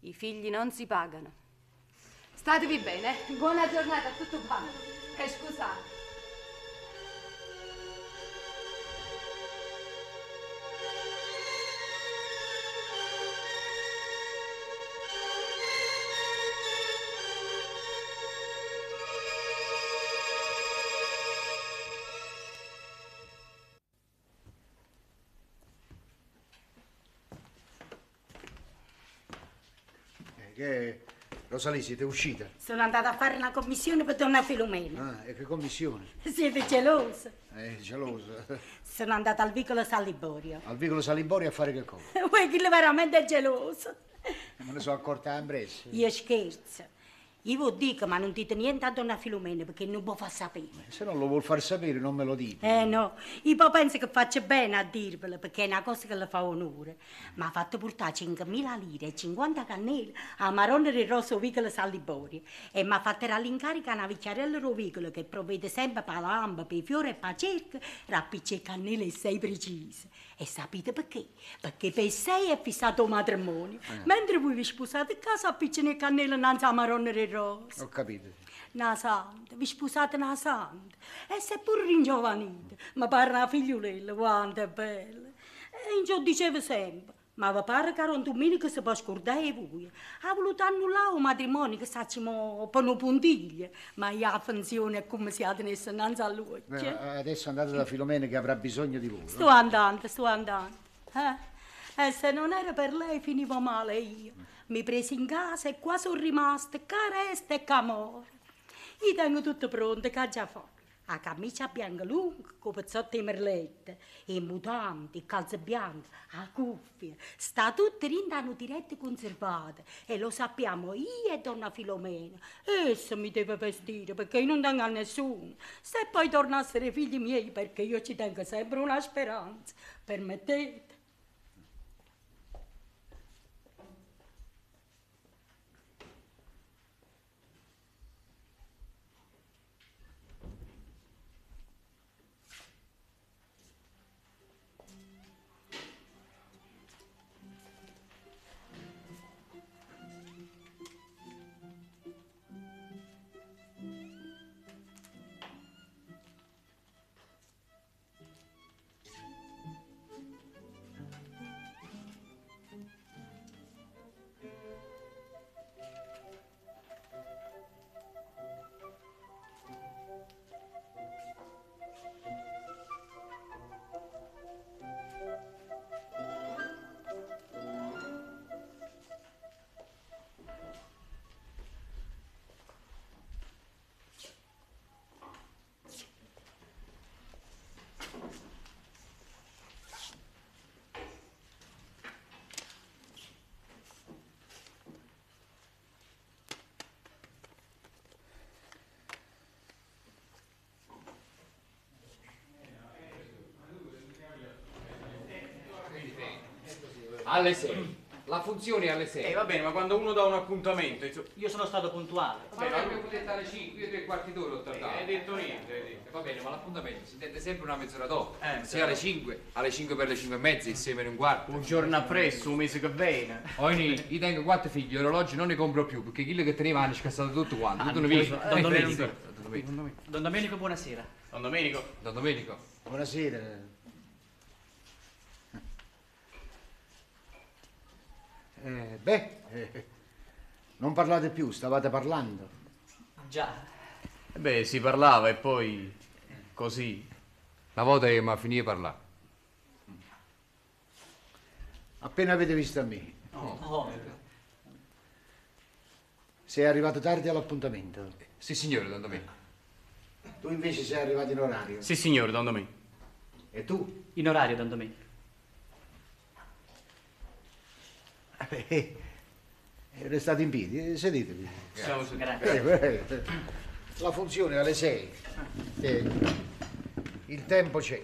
I figli non si pagano. Statevi bene, buona giornata a tutti quanti. E scusate. Eh, che Rosalie, siete uscita? Sono andata a fare una commissione per donna Filomena. Ah, e che commissione? [laughs] Siete gelosa? Eh, gelosa. Sono andata al vicolo Saliborio. Al vicolo Salimbori a fare che cosa? [laughs] Vuoi che veramente è geloso? Me ne sono accorta a Ambrese. Io scherzo. Io vi dico, ma non dite niente a donna Filomena perché non può far sapere. Se non lo vuol far sapere, non me lo dite. Eh no, io penso che faccia bene a dirvelo perché è una cosa che le fa onore. Mi ha fatto portare 5.000 lire e 50 cannelle a Maronna del Rosso Vicolo Saliborio e mi ha fatto l'incarico a una vecchiarella rovicolo che provvede sempre per la lampa, per i fiori e per la cerca, rappicce cannelle e sei precise. E sapete perché? Perché per sei è fissato il matrimonio, mentre voi vi sposate a casa appicciano le cannelle innanzi a Maronna del Rosso. Ho capito. Una santa, vi sposate una santa. E seppur ringiovanite, ma pare una figliolella, quanto è bella. E io dicevo sempre, si può scordare voi. Ha voluto annullare un matrimonio che facciamo per una puntiglia, ma la funzione è come se la tenesse innanzi a lui. Eh, adesso andate da Filomena che avrà bisogno di voi. Sto andando, sto andando. Eh? E se non era per lei finivo male io. Mi presi in casa e qua sono rimasta caresta e camore. Io tengo tutto pronto, che ha già fatto. La camicia bianca lunga, con pezzotti di merlette, i mutanti, il calze bianche, la cuffia. Sta tutto rindano dirette conservate. E lo sappiamo io e donna Filomena. Essa mi deve vestire perché io non tengo a nessuno. Se poi tornassero i figli miei, perché io ci tengo sempre una speranza. Permettete. Alle 6. La funzione è alle 6. Eh, va bene, ma quando uno dà un appuntamento, insomma... Io sono stato puntuale. Ma noi abbiamo detto alle 5, io tre quarti d'ora ho trattato. hai detto niente, hai detto. Eh, Va bene, ma l'appuntamento si intende sempre una mezz'ora dopo. Eh, Se alle 5, alle 5 per le 5 e mezza, insieme in un quarto. Un giorno appresso, un mese che viene. Ogni, io tengo quattro figli, gli orologi non ne compro più, perché quelli che teneva hanno scassato tutto quanto. Tutto ne viene. Don Domenico. Don Domenico, buonasera. Don Domenico, Don Domenico. Buonasera. Eh, beh, eh, non parlate più, stavate parlando. Già. eh beh, si parlava e poi così. Una volta che mi ha finito di parlare. Appena avete visto a me. Oh, Sei arrivato tardi all'appuntamento. Sì, signore, Don Domenico. Tu invece sei arrivato in orario. Sì, signore, Don Domenico. E tu? in orario, Don Domenico. Eh, eh, restate in piedi, eh, sedetevi. Siamo Grazie. Eh, eh, La funzione è alle 6. Il tempo c'è.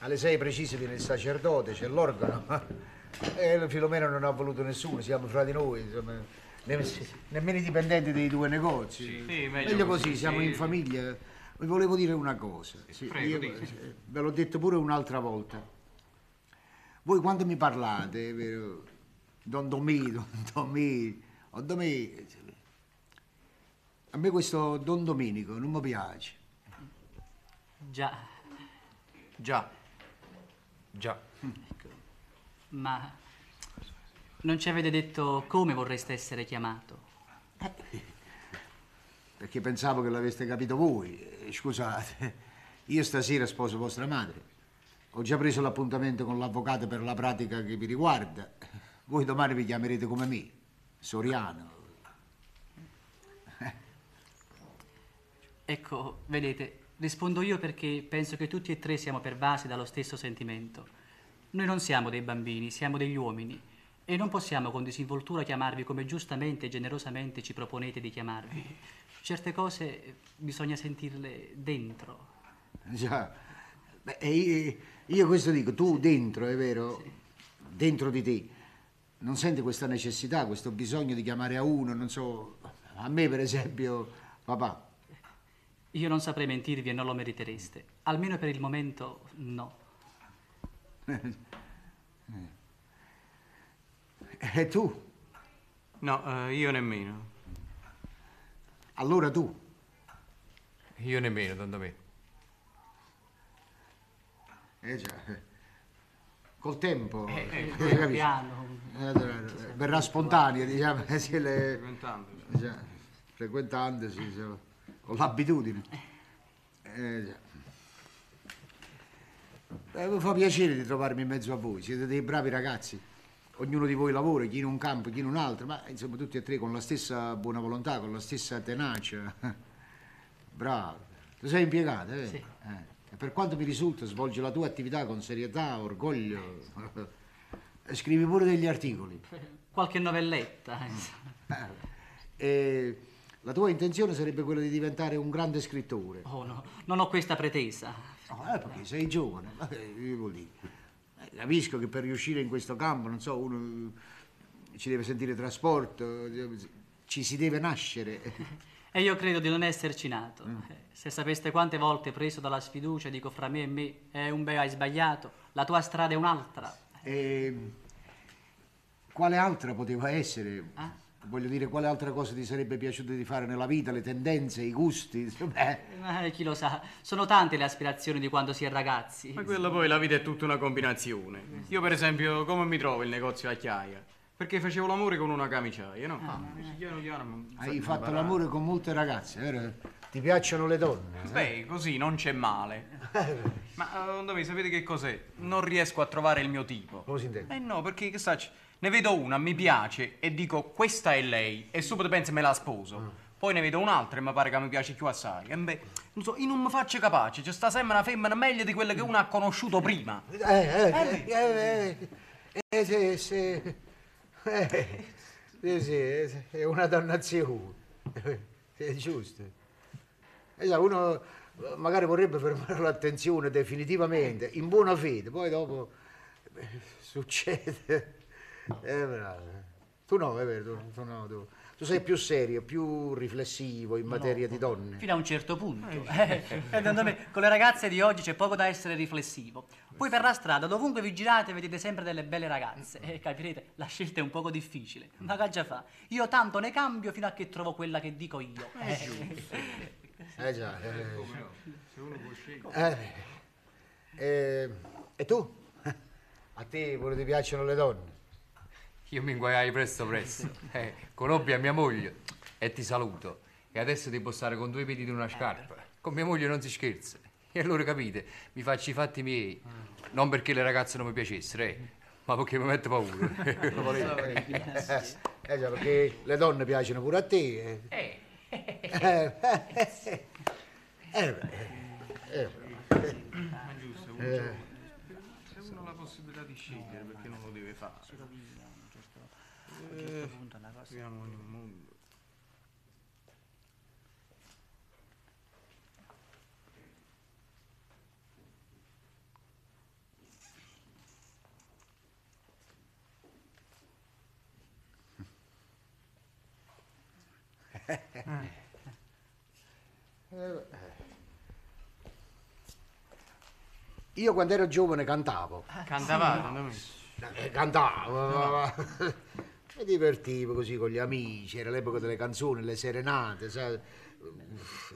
Alle 6 precise viene il sacerdote, c'è l'organo. [laughs] E Filomena non ha voluto nessuno, siamo fra di noi, insomma. Ne- Nemmeno i dipendenti dei due negozi. Sì, meglio Meglio così, così, siamo sì. in famiglia. Vi volevo dire una cosa. Sì, prego, io, eh, ve l'ho detto pure un'altra volta. Voi quando mi parlate, vero? Don Domì, Don Domì, Don Domì. A me questo Don Domenico non mi piace. Già. Già. Già. Ma non ci avete detto come vorreste essere chiamato? Perché pensavo che l'aveste capito voi. Eh, Scusate, io stasera sposo vostra madre. Ho già preso l'appuntamento con l'avvocato per la pratica che vi riguarda. Voi domani vi chiamerete come me, Soriano. Ecco, vedete, rispondo io perché penso che tutti e tre siamo pervasi dallo stesso sentimento. Noi non siamo dei bambini, siamo degli uomini e non possiamo con disinvoltura chiamarvi come giustamente e generosamente ci proponete di chiamarvi. Certe cose bisogna sentirle dentro. Già. Beh, io, io questo dico, tu dentro, è vero? Dentro di te. Non senti questa necessità, questo bisogno di chiamare a uno, non so, a me per esempio, papà. Io non saprei mentirvi e non lo meritereste. Almeno per il momento no. [laughs] E tu? No, eh, io nemmeno. Allora tu? Io nemmeno, Don Domenico. Eh già. Col tempo, Eh, eh, capisci? piano. Eh, verrà spontaneo, diciamo, se le... Frequentandosi, insomma, con l'abitudine. Eh. Eh, mi fa piacere di trovarmi in mezzo a voi, siete dei bravi ragazzi. Ognuno di voi lavora, chi in un campo, chi in un altro, ma insomma tutti e tre con la stessa buona volontà, con la stessa tenacia. [laughs] Bravo. Tu sei impiegato, eh? Sì. Eh. E per quanto mi risulta, svolgi la tua attività con serietà, orgoglio. [laughs] Scrivi pure degli articoli. Qualche novelletta. insomma. E la tua intenzione sarebbe quella di diventare un grande scrittore. Oh no, non ho questa pretesa. No, eh, perché sei giovane. Che vuol dire? Eh, Capisco che per riuscire in questo campo, non so, uno ci deve sentire trasporto, ci si deve nascere. [laughs] E io credo di non esserci nato. Eh, Se sapeste quante volte preso dalla sfiducia dico fra me e me, è un bel hai sbagliato, la tua strada è un'altra. E quale altra poteva essere? Ah? Voglio dire, quale altra cosa ti sarebbe piaciuto di fare nella vita, le tendenze, i gusti? [laughs] Beh, Eh, chi lo sa, sono tante le aspirazioni di quando si è ragazzi. Ma quella poi la vita è tutta una combinazione. Io per esempio come mi trovo il negozio a chiaia? Perché facevo l'amore con una camiciaia, no? Piano piano, ma- hai sai, fatto imparare. l'amore con molte ragazze, vero? Ti piacciono le donne? Beh, così non c'è male. [laughs] Ma eh, dove sapete che cos'è? Non riesco a trovare il mio tipo. Come si intende? Eh no, perché che sa, ne vedo una, mi piace e dico questa è lei e subito penso me la sposo. Poi ne vedo un'altra e mi pare che mi piace più assai. E beh, non so, io non mi faccio capace, c'è sta sempre una femmina meglio di quella che uno ha conosciuto prima. Eh, eh, eh, eh, eh, sì, sì. Eh, sì, sì, eh, è una dannazione. È giusto. Eh, uno eh, magari vorrebbe fermare l'attenzione definitivamente, in buona fede, poi dopo eh, succede. Eh. Tu no, è vero, tu, tu no, tu. Tu sei più serio, più riflessivo in materia di donne. Fino a un certo punto. Eh, secondo me, con le ragazze di oggi c'è poco da essere riflessivo. Poi per la strada, dovunque vi girate, vedete sempre delle belle ragazze. E capirete, la scelta è un poco difficile. Ma che già fa? Io tanto ne cambio fino a che trovo quella che dico io. Eh, Eh già. Eh, Eh, eh, e tu? [laughs] A te pure ti piacciono le donne? Io mi inguaiai presto presto. [laughs] Eh, conobbi a mia moglie e ti saluto. E adesso devo stare con due piedi di una scarpa. Con mia moglie non si scherza. [laughs] E allora capite, mi faccio i fatti miei. Non perché le ragazze non mi piacessero, eh, ma perché mi mette paura. [laughs] Eh già, perché le donne piacciono pure a te. Eh. Eh, eh, eh, eh, Ma giusto, se uno ha la possibilità di scegliere, perché non lo deve fare? Eh, viviamo in un mondo. Io quando ero giovane cantavo. Cantavate, non Eh, Cantavo, mi divertivo così con gli amici, era l'epoca delle canzoni, le serenate, sai.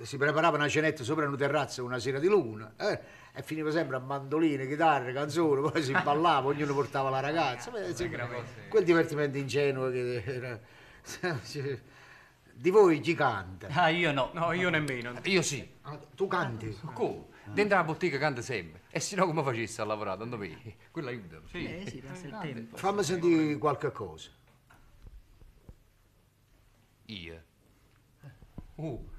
Si preparava una cenetta sopra una terrazza una sera di luna eh, e finiva sempre a mandoline, chitarre, canzoni, poi si ballava, ognuno portava la ragazza. Beh, sempre quel divertimento ingenuo che era... Di voi chi canta? Ah, io no. No, io nemmeno. Io sì. Ah, Tu canti? Come? Dentro la bottega canta sempre. E se no come facessi a lavorare? Tanto. Quello aiuta. Sì. Eh sì, passa il tempo. Fammi sentire qualche cosa. Io. Uh,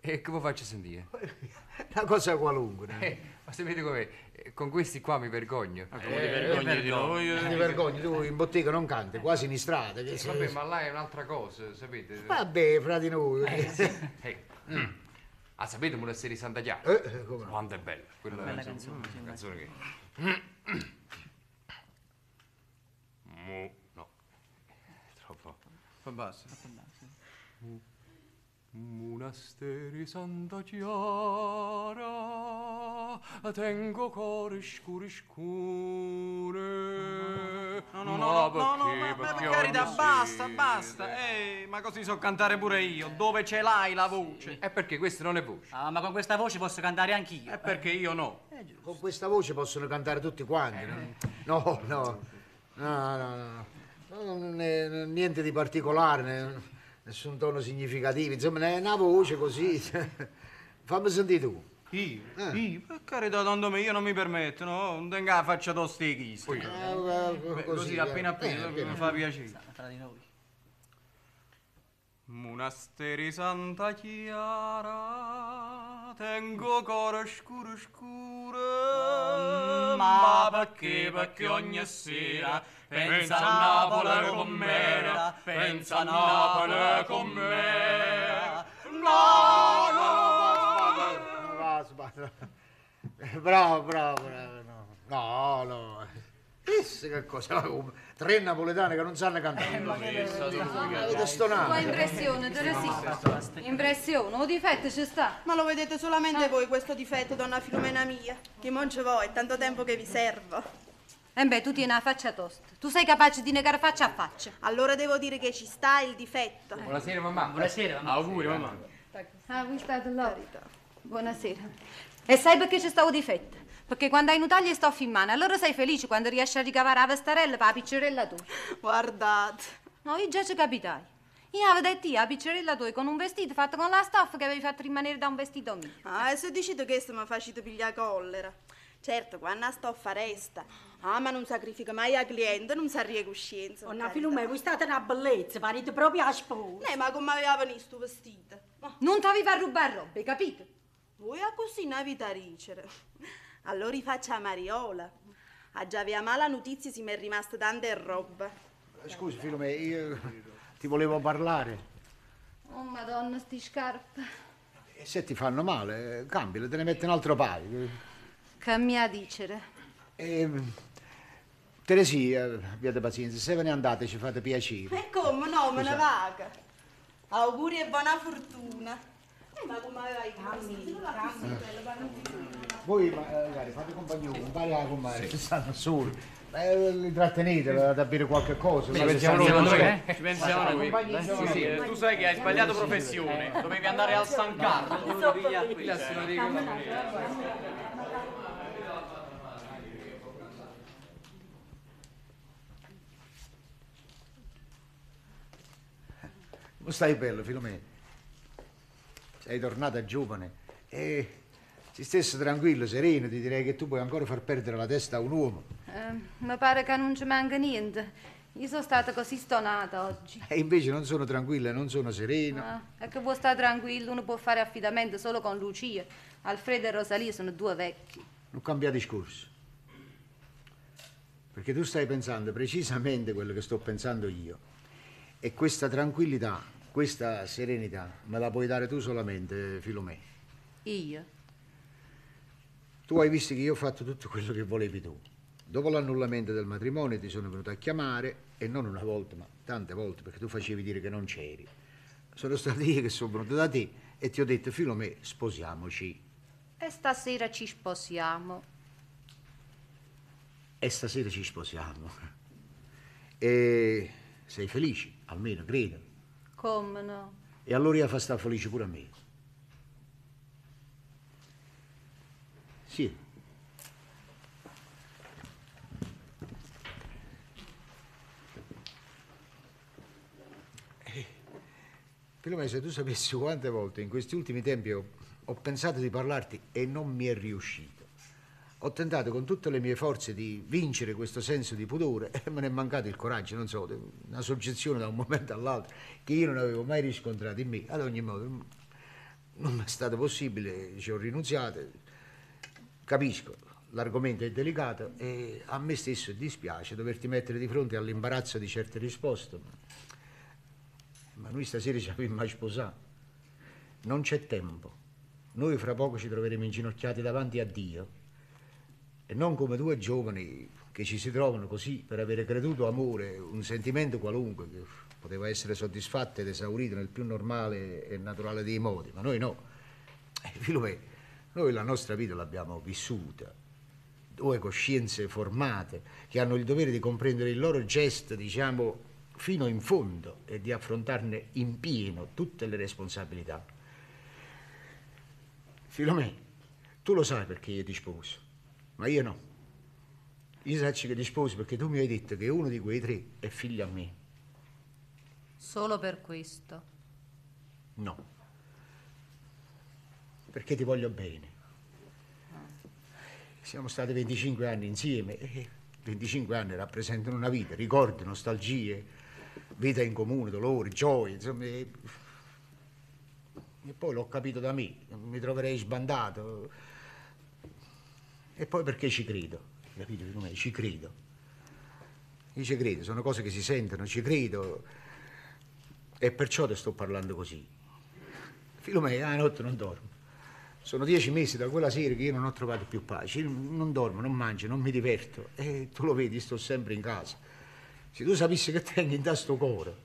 e come faccio a sentire? [laughs] Una cosa qualunque. no? Eh, ma sapete com'è? Eh, Con questi qua mi vergogno. Come ti vergogni di noi? Non ti vergogni, tu in bottega non canti, quasi in strada. che Eh, vabbè, ma là è un'altra cosa, sapete? Vabbè, fra di noi. [laughs] Eh, mm. Ah, sapete Monasteri di Santa Chiara? Eh, eh, come no? Quanto è bella. Quella Bella canzone, sì, una canzone che... [coughs] Mu... no. Troppo... Fa basta. Monasteri Santa Chiara, tengo cuore scuro scure. No, no, no, no, no, no, ma, ma per carità, basta, basta. Eh, ma così so cantare pure io. Dove ce l'hai la voce? È perché questa non è voce. Ah, ma con questa voce posso cantare anch'io. È perché io no. Con questa voce possono cantare tutti quanti. No, no, no, no, no, no. No, niente di particolare, nessun tono significativo, insomma, è una voce così. [laughs] Fammi sentire tu. Io? Io? Per carità, tanto me io non mi permetto, no? Non tenga la faccia tosta di chi. Eh, eh, Così, eh, appena appena, eh, mi fa piacere. Tra di noi. Monasteri Santa Chiara, tengo cuore scuro scuro, ma perché, perché ogni sera pensa a Napoli con me, pensa a Napoli con me. No, no, Va, sbaglia. Bravo, bravo, bravo. No, no. no. Chissà che cosa, tre napoletani che non sanno cantare. Avete Tua stonato. impressione, Teresina. Impressione, o difetto ci sta. Ma lo vedete solamente voi questo difetto, donna Filomena mia? Che non ci vuoi, è tanto tempo che vi servo. E beh, tu tieni la faccia tosta. Tu sei capace di negare faccia a faccia. Allora devo dire che ci sta il difetto. Buonasera mamma. Buonasera, mamma. Auguri, mamma. Ah, voi state là. Buonasera. E sai perché c'è stato difetto? Perché quando hai e stoffi in mano, allora sei felice quando riesci a ricavare la vestarella per la piccerella tua. Guardate. No, io già ci capitai. Io avevo detto io, la piccerella tua con un vestito fatto con la stoffa che avevi fatto rimanere da un vestito mio. Ah, e se dicite che mi facete pigliare collera. Certo, quando la stoffa resta. Ah, ma non sacrifica mai a cliente, non sa coscienza. Donna Filomena, voi state una bellezza, parete proprio a sposa. Eh, ma come aveva venuto sto vestito? Ma Non ti avevi a rubare hai capito? voi a così una vita ricere. Allora rifaccia a Mariola. A già via mala notizia si mi è rimasta tanta roba. Scusi, Filome, io ti volevo parlare. Oh, madonna, sti scarpe. E se ti fanno male, cambiale, te ne metti un altro paio. Che mi a dicere? E, Teresia, abbiate pazienza, se ve ne andate ci fate piacere. E come no, me ne vaga. Auguri e buona fortuna. Eh, ma come vai Voi ma- magari fate compagnia, compare la comare, ci stanno soli. Eh, li trattenete, da bere qualche cosa. Ci pensiamo noi, eh? Ci pensiamo noi. Eh, sì, sì, tu sai che hai sbagliato professione. Dovevi andare al San Carlo. Dovevi Come stai bello, Filomena? Sei tornata giovane e se stessi tranquillo, sereno, ti direi che tu puoi ancora far perdere la testa a un uomo. Eh, mi pare che non ci manca niente. Io sono stata così stonata oggi. E invece non sono tranquilla, non sono sereno. Ah, è che vuoi stare tranquillo, uno può fare affidamento solo con Lucia. Alfredo e Rosalia sono due vecchi. Non cambia discorso. Perché tu stai pensando precisamente quello che sto pensando io. E questa tranquillità, questa serenità, me la puoi dare tu solamente, Filomè. Io? Tu hai visto che io ho fatto tutto quello che volevi tu. Dopo l'annullamento del matrimonio ti sono venuto a chiamare, e non una volta, ma tante volte, perché tu facevi dire che non c'eri. Sono stato io che sono venuto da te e ti ho detto, Filomè, sposiamoci. E stasera ci sposiamo. E stasera ci sposiamo. E sei felice, almeno credo. Come no? E allora io fa sta felice pure a me. Sì. Eh, Filomena, se tu sapessi quante volte in questi ultimi tempi ho, ho pensato di parlarti e non mi è riuscito. Ho tentato con tutte le mie forze di vincere questo senso di pudore e [laughs] me ne è mancato il coraggio, non so, una soggezione da un momento all'altro che io non avevo mai riscontrato in me. Ad ogni modo, non è stato possibile, ci ho rinunziato. Capisco, l'argomento è delicato e a me stesso dispiace doverti mettere di fronte all'imbarazzo di certe risposte. Ma, ma noi stasera ci abbiamo mai sposato. Non c'è tempo. Noi fra poco ci troveremo inginocchiati davanti a Dio. E non come due giovani che ci si trovano così per avere creduto amore, un sentimento qualunque che poteva essere soddisfatto ed esaurito nel più normale e naturale dei modi, ma noi no. [laughs] Eh, Filomè, noi la nostra vita l'abbiamo vissuta, due coscienze formate che hanno il dovere di comprendere il loro gesto, diciamo, fino in fondo e di affrontarne in pieno tutte le responsabilità. Filomè, tu lo sai perché io ti sposo, ma io no. Io sacci che ti sposo perché tu mi hai detto che uno di quei tre è figlio a me. Solo per questo. No. Perché ti voglio bene. Siamo stati 25 anni insieme e 25 anni rappresentano una vita, ricordi, nostalgie, vita in comune, dolori, gioie, insomma. E, e poi l'ho capito da me, mi troverei sbandato. E poi perché ci credo, capito? Come ci credo. Io ci credo, sono cose che si sentono, ci credo. E perciò te sto parlando così. Filomena, la notte non dormo. Sono dieci mesi da quella sera che io non ho trovato più pace. Io non dormo, non mangio, non mi diverto. E tu lo vedi, sto sempre in casa. Se tu sapessi che tengo in tasto cuore,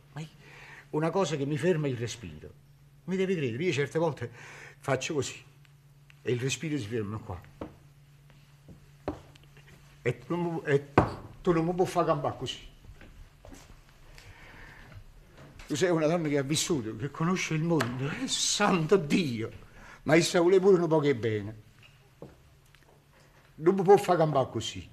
una cosa che mi ferma il respiro. Mi devi credere, io certe volte faccio così e il respiro si ferma qua. E tu non e tu non mi puoi fare campare così. Tu sei una donna che ha vissuto, che conosce il mondo, eh, santo Dio, ma essa vuole pure un po' che bene. Non mi può fare campare così.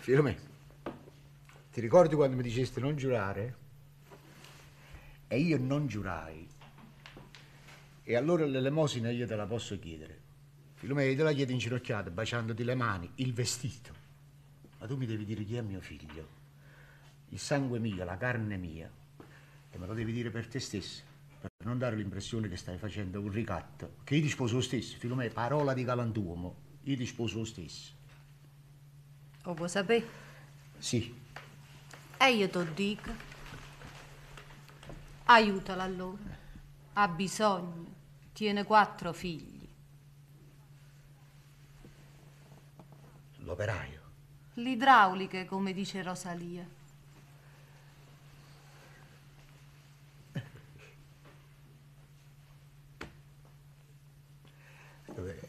Filomè, ti ricordi quando mi dicesti non giurare? E io non giurai. E allora l'elemosina io te la posso chiedere. Filomena, io te la chiedo inginocchiata, baciandoti le mani, il vestito. Ma tu mi devi dire chi è mio figlio. Il sangue mio, la carne mia. E me lo devi dire per te stesso, per non dare l'impressione che stai facendo un ricatto. Che io ti sposo lo stesso, Filomena, parola di galantuomo. Io ti sposo lo stesso. Lo vuoi sapere? Sì, E io ti dico. Aiutala allora. Ha bisogno. Tiene quattro figli. L'operaio. L'idrauliche, come dice Rosalia.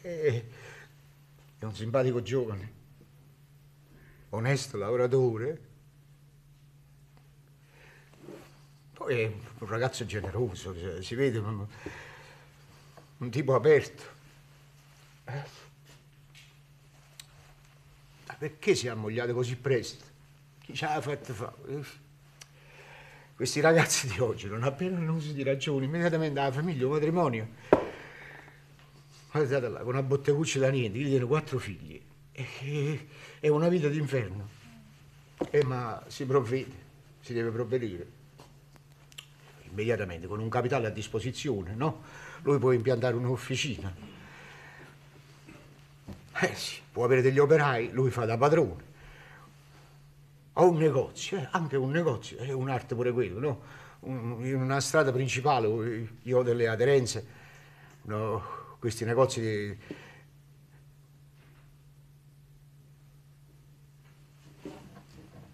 È, è un simpatico giovane, onesto lavoratore. È un ragazzo generoso, cioè, si vede un, tipo aperto. Eh? Perché si è ammogliato così presto? Chi ce l'ha fatto fare? Questi ragazzi di oggi non appena un uso di ragione, immediatamente alla famiglia, un matrimonio. Guardate là, con una botteguccia da niente, gli tiene quattro figli. È una vita d'inferno. Eh, ma si provvede, si deve provvedere. Immediatamente, con un capitale a disposizione, no? Lui può impiantare un'officina. Eh sì, può avere degli operai, lui fa da padrone. O un negozio, eh, anche un negozio, è un'arte pure quello, no? In una strada principale io ho delle aderenze, no, questi negozi di...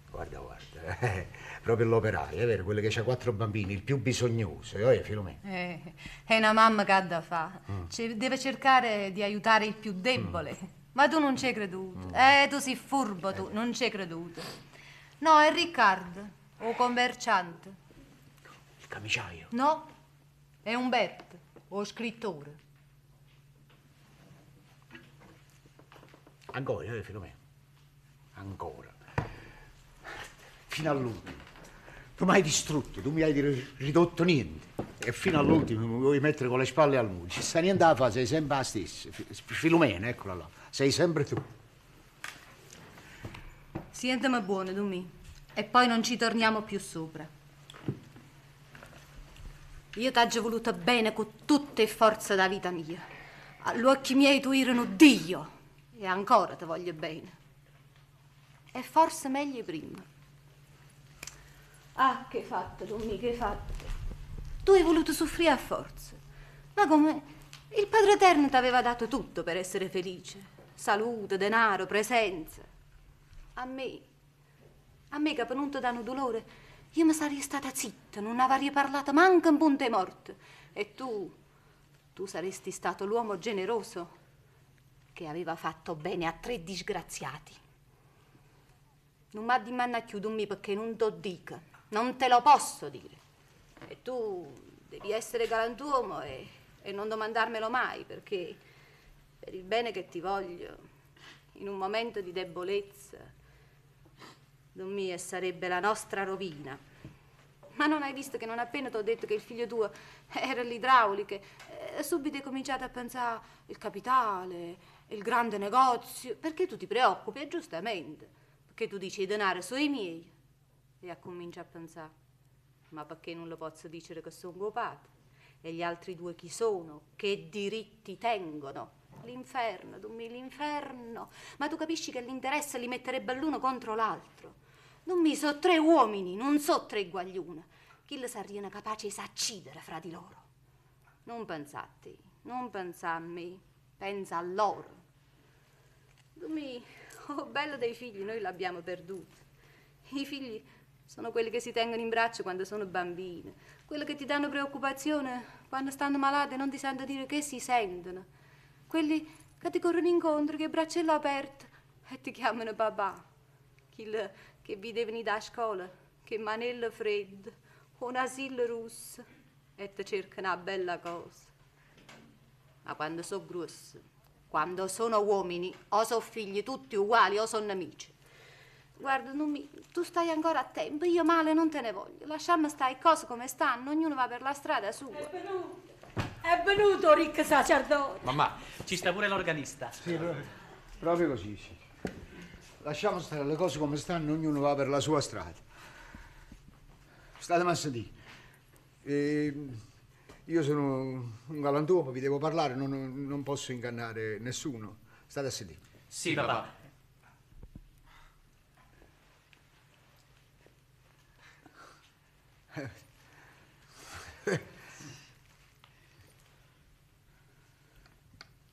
Guarda, guarda, eh, proprio l'operaio, è vero, quello che ha quattro bambini, il più bisognoso, eh, Filomena? Eh, è una mamma che ha da fare. Ce- deve cercare di aiutare il più debole. Ma tu non ci hai creduto. Eh, tu sei furbo, tu, non ci hai creduto. No, è Riccardo, o commerciante. Il camiciaio. No, è Umberto, o scrittore. Ancora, eh, Filomena? Ancora. Fino all'ultimo. Tu mi hai distrutto, tu mi hai ri- ridotto niente. E fino all'ultimo mi vuoi mettere con le spalle al muro. Ci sta niente da fare, sei sempre la stessa. Fi- Filomena, eccola là. Sei sempre tu. Sientami buono, tu mi. E poi non ci torniamo più sopra. Io t'aggio voluto bene con tutte le forze da vita mia. Agli occhi miei tu erano Dio. E ancora ti voglio bene. E forse meglio prima. Ah, che hai fatto, mi, che fatto? Tu hai voluto soffrire a forza. Ma come? Il Padre Eterno ti aveva dato tutto per essere felice. Salute, denaro, presenza. A me, a me che per non ti danno dolore, io mi sarei stata zitta, non avrei parlato manco un punto è morto. E tu, tu saresti stato l'uomo generoso che aveva fatto bene a tre disgraziati. Non mi dimanda chiudumi perché non te lo dico, non te lo posso dire. E tu devi essere galantuomo e, e non domandarmelo mai perché per il bene che ti voglio, in un momento di debolezza, non mia sarebbe la nostra rovina. Ma non hai visto che non appena ti ho detto che il figlio tuo era l'idrauliche, eh, subito hai cominciato a pensare il capitale, il grande negozio, perché tu ti preoccupi, e giustamente, perché tu dici i denari sono i miei, e a comincia a pensare, ma perché non lo posso dire che sono tuo padre? E gli altri due chi sono? Che diritti tengono? L'inferno, dummi, l'inferno. Ma tu capisci che l'interesse li metterebbe l'uno contro l'altro? Non mi so tre uomini, non so tre guaglione. Chi le sarebbero capaci di s'accidere fra di loro? Non pensate, non pensa a me, pensa a loro. Dummi, oh bello dei figli, noi l'abbiamo perduto. I figli sono quelli che si tengono in braccio quando sono bambini, quelli che ti danno preoccupazione quando stanno malati e non ti sanno dire che si sentono, quelli che ti corrono incontro, che braccello aperto e ti chiamano papà, quelli che vi devono da scuola, che manello freddo, un asilo russo e ti cercano una bella cosa. Ma quando sono grossi, quando sono uomini, o sono figli tutti uguali o sono amici. Guarda, non mi- tu stai ancora a tempo, io male non te ne voglio. Lasciamo stare cose come stanno, ognuno va per la strada sua. È venuto, ricco sacerdote. Mamma, ci sta pure l'organista. Sì, pro- proprio così, sì. Lasciamo stare le cose come stanno, ognuno va per la sua strada. State a di. io sono un galantuomo, vi devo parlare, non, non posso ingannare nessuno. State a sedere. Sì, papà.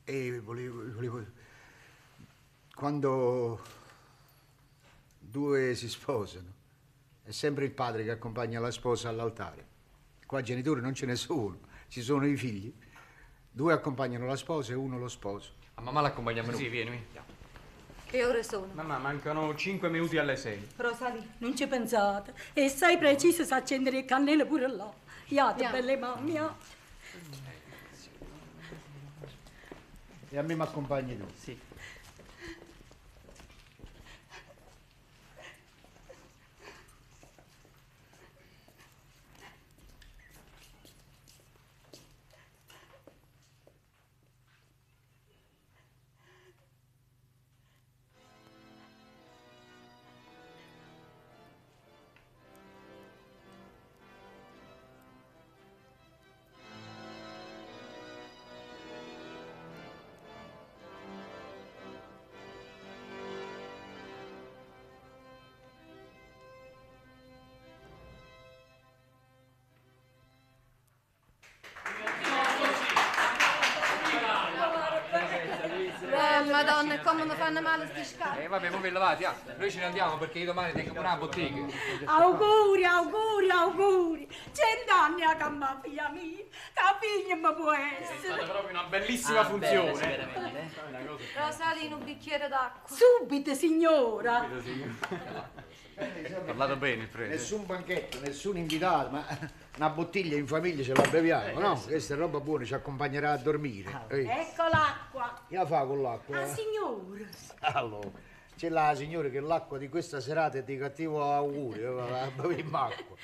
E volevo, volevo... Quando due si sposano, è sempre il padre che accompagna la sposa all'altare. Qua genitori non ce ne sono, ci sono i figli. Due accompagnano la sposa e uno lo sposo. A mamma l'accompagniamo Sì, noi. vieni, vieni. Che ore sono? Mamma, mancano 5 minuti alle 6. Rosalì. Non ci pensate. E sei preciso sa accendere il cannello pure là. Iate, Andiamo. belle mamme. iate. E a me mi accompagni tu. Sì. Fanno male sti scarpe. Eh vabbè, mo vi lavate, ah. Noi ce ne andiamo perché io domani tengo una bottega. Auguri, auguri, auguri. Cent'anni a camma figlia mia. Che figlia mi può È essere. stata proprio una bellissima Ah, bene, funzione. sì, veramente, eh. Rosalì, un bicchiere d'acqua. Subito, signora. Parlato bene il prete. Nessun banchetto, nessun invitato, ma una bottiglia in famiglia ce la beviamo, no? Questa è roba buona, ci accompagnerà a dormire. Ehi, Ecco l'acqua. Che la fa con l'acqua? Ah, signora. Allora, c'è la signora che l'acqua di questa serata è di cattivo augurio, a bere acqua.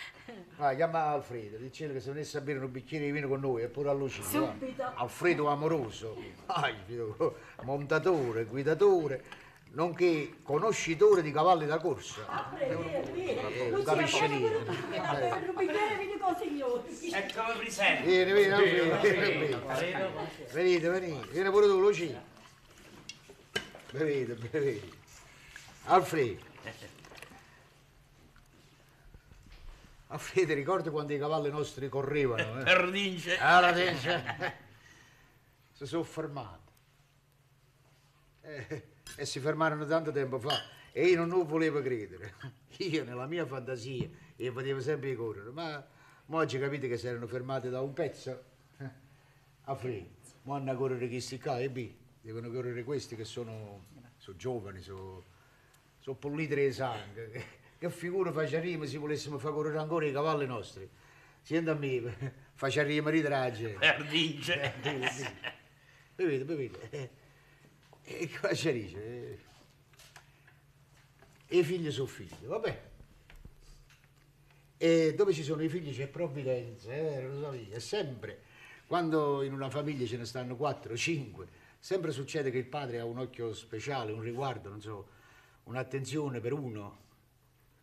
Vai, chiama Alfredo, dicendo che se venisse a bere un bicchiere di vino con noi, è pure allucino. va. Subito. Alfredo amoroso, vai, montatore, guidatore, nonché conoscitore di cavalli da corsa. Eh. Un bicchiere vieni con signori. Eccomi presente. Vieni, vieni, Alfredo, vieni, vieni. Venite, venite, vieni pure tu, Lucia. Bevete, bevete. Alfredo. Alfredo, ricordi quando i cavalli nostri correvano? Eh? Perdince. Allora, dice, si sono fermati. Eh, e si fermarono tanto tempo fa. E io non volevo credere. [laughs] Io nella mia fantasia e vedevo sempre correre. Ma, oggi capite che si erano fermati da un pezzo? [laughs] Eh, Alfredo, ma hanno a correre questi qua e B. Devono correre questi che sono, sono giovani, sono, sono puliti di sangue. [laughs] Che, figura facciamo se volessimo far correre ancora i cavalli nostri? Senta a me, facciamo gente. Perdince. Bevete, bevete. Eh, E cosa ci dice? Eh, I figli sono figli, vabbè. E dove ci sono i figli c'è provvidenza, eh, Rosalia. È sempre, quando in una famiglia ce ne stanno quattro, cinque, sempre succede che il padre ha un occhio speciale, un riguardo, non so, un'attenzione per uno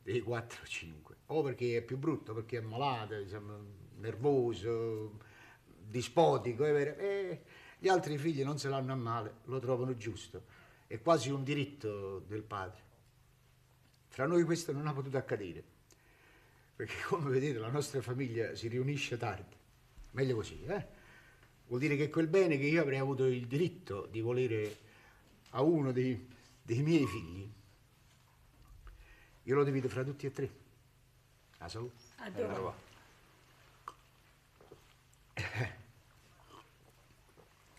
dei quattro o cinque. O perché è più brutto, perché è malato, insomma, nervoso, dispotico, è vero? E gli altri figli non se l'hanno a male, lo trovano giusto. È quasi un diritto del padre. Fra noi questo non ha potuto accadere, perché come vedete la nostra famiglia si riunisce tardi. Meglio così, eh? Vuol dire che quel bene che io avrei avuto il diritto di volere a uno dei, dei miei figli, io lo divido fra tutti e tre. A salute. Adoro.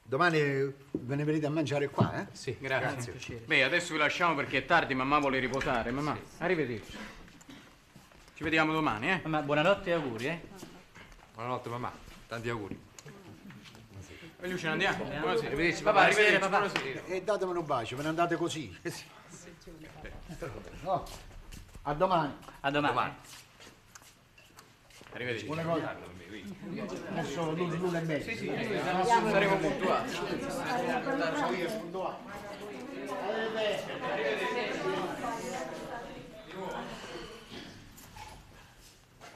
Domani ve ne venite a mangiare qua, eh? Sì, grazie. Beh, adesso vi lasciamo perché è tardi, mamma vuole riposare. Mamma, arrivederci. Ci vediamo domani, eh? Mamma, buonanotte e auguri, eh. Buonanotte mamma, tanti auguri. E Luciano, andiamo. Buonasera. Arrivederci, Papà, arrivederci. papà. Buonasera. E datemelo un bacio, ve ne andate così. No, a domani. A domani. Domani. Arrivederci. Una cosa. Adesso l'una e mezzo. Sì, sì, Saremo puntuali.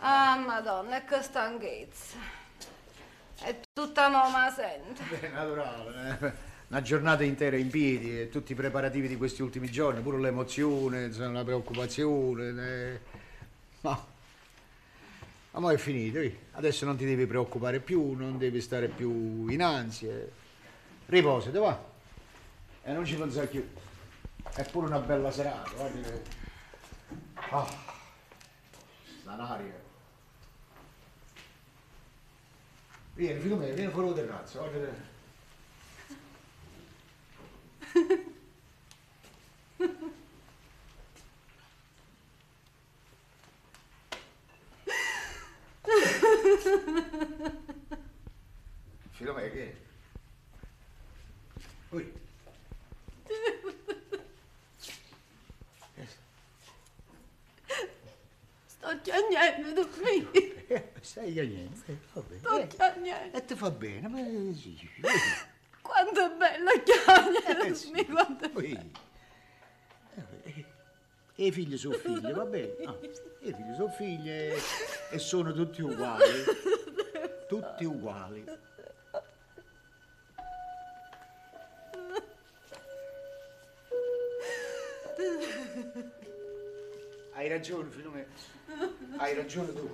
Ah, madonna, e che stanchezza. È tutta mamma sento. È naturale, eh. Una giornata intera in piedi e tutti i preparativi di questi ultimi giorni, pure l'emozione, la preoccupazione. eh. Ma Ma mo è finito, eh. adesso non ti devi preoccupare più, non devi stare più in ansie. Riposati, va. E non ci pensare più. È pure una bella serata, guardi che... Ah, un'aria. Vieni, figlio mio, vieni fuori dal terrazzo, guarda che- Mio, che è? Ui. Sto piangendo, tu Eh, Stai niente, va bene. Sto piangendo. E ti fa bene, ma sì. Quanto è bello chiagnere, Eh, sì. quanto Poi, eh, E i figli sono figli, va bene? No, I figli sono figli e, sono tutti uguali. Tutti uguali. Hai ragione, mio. Hai ragione tu.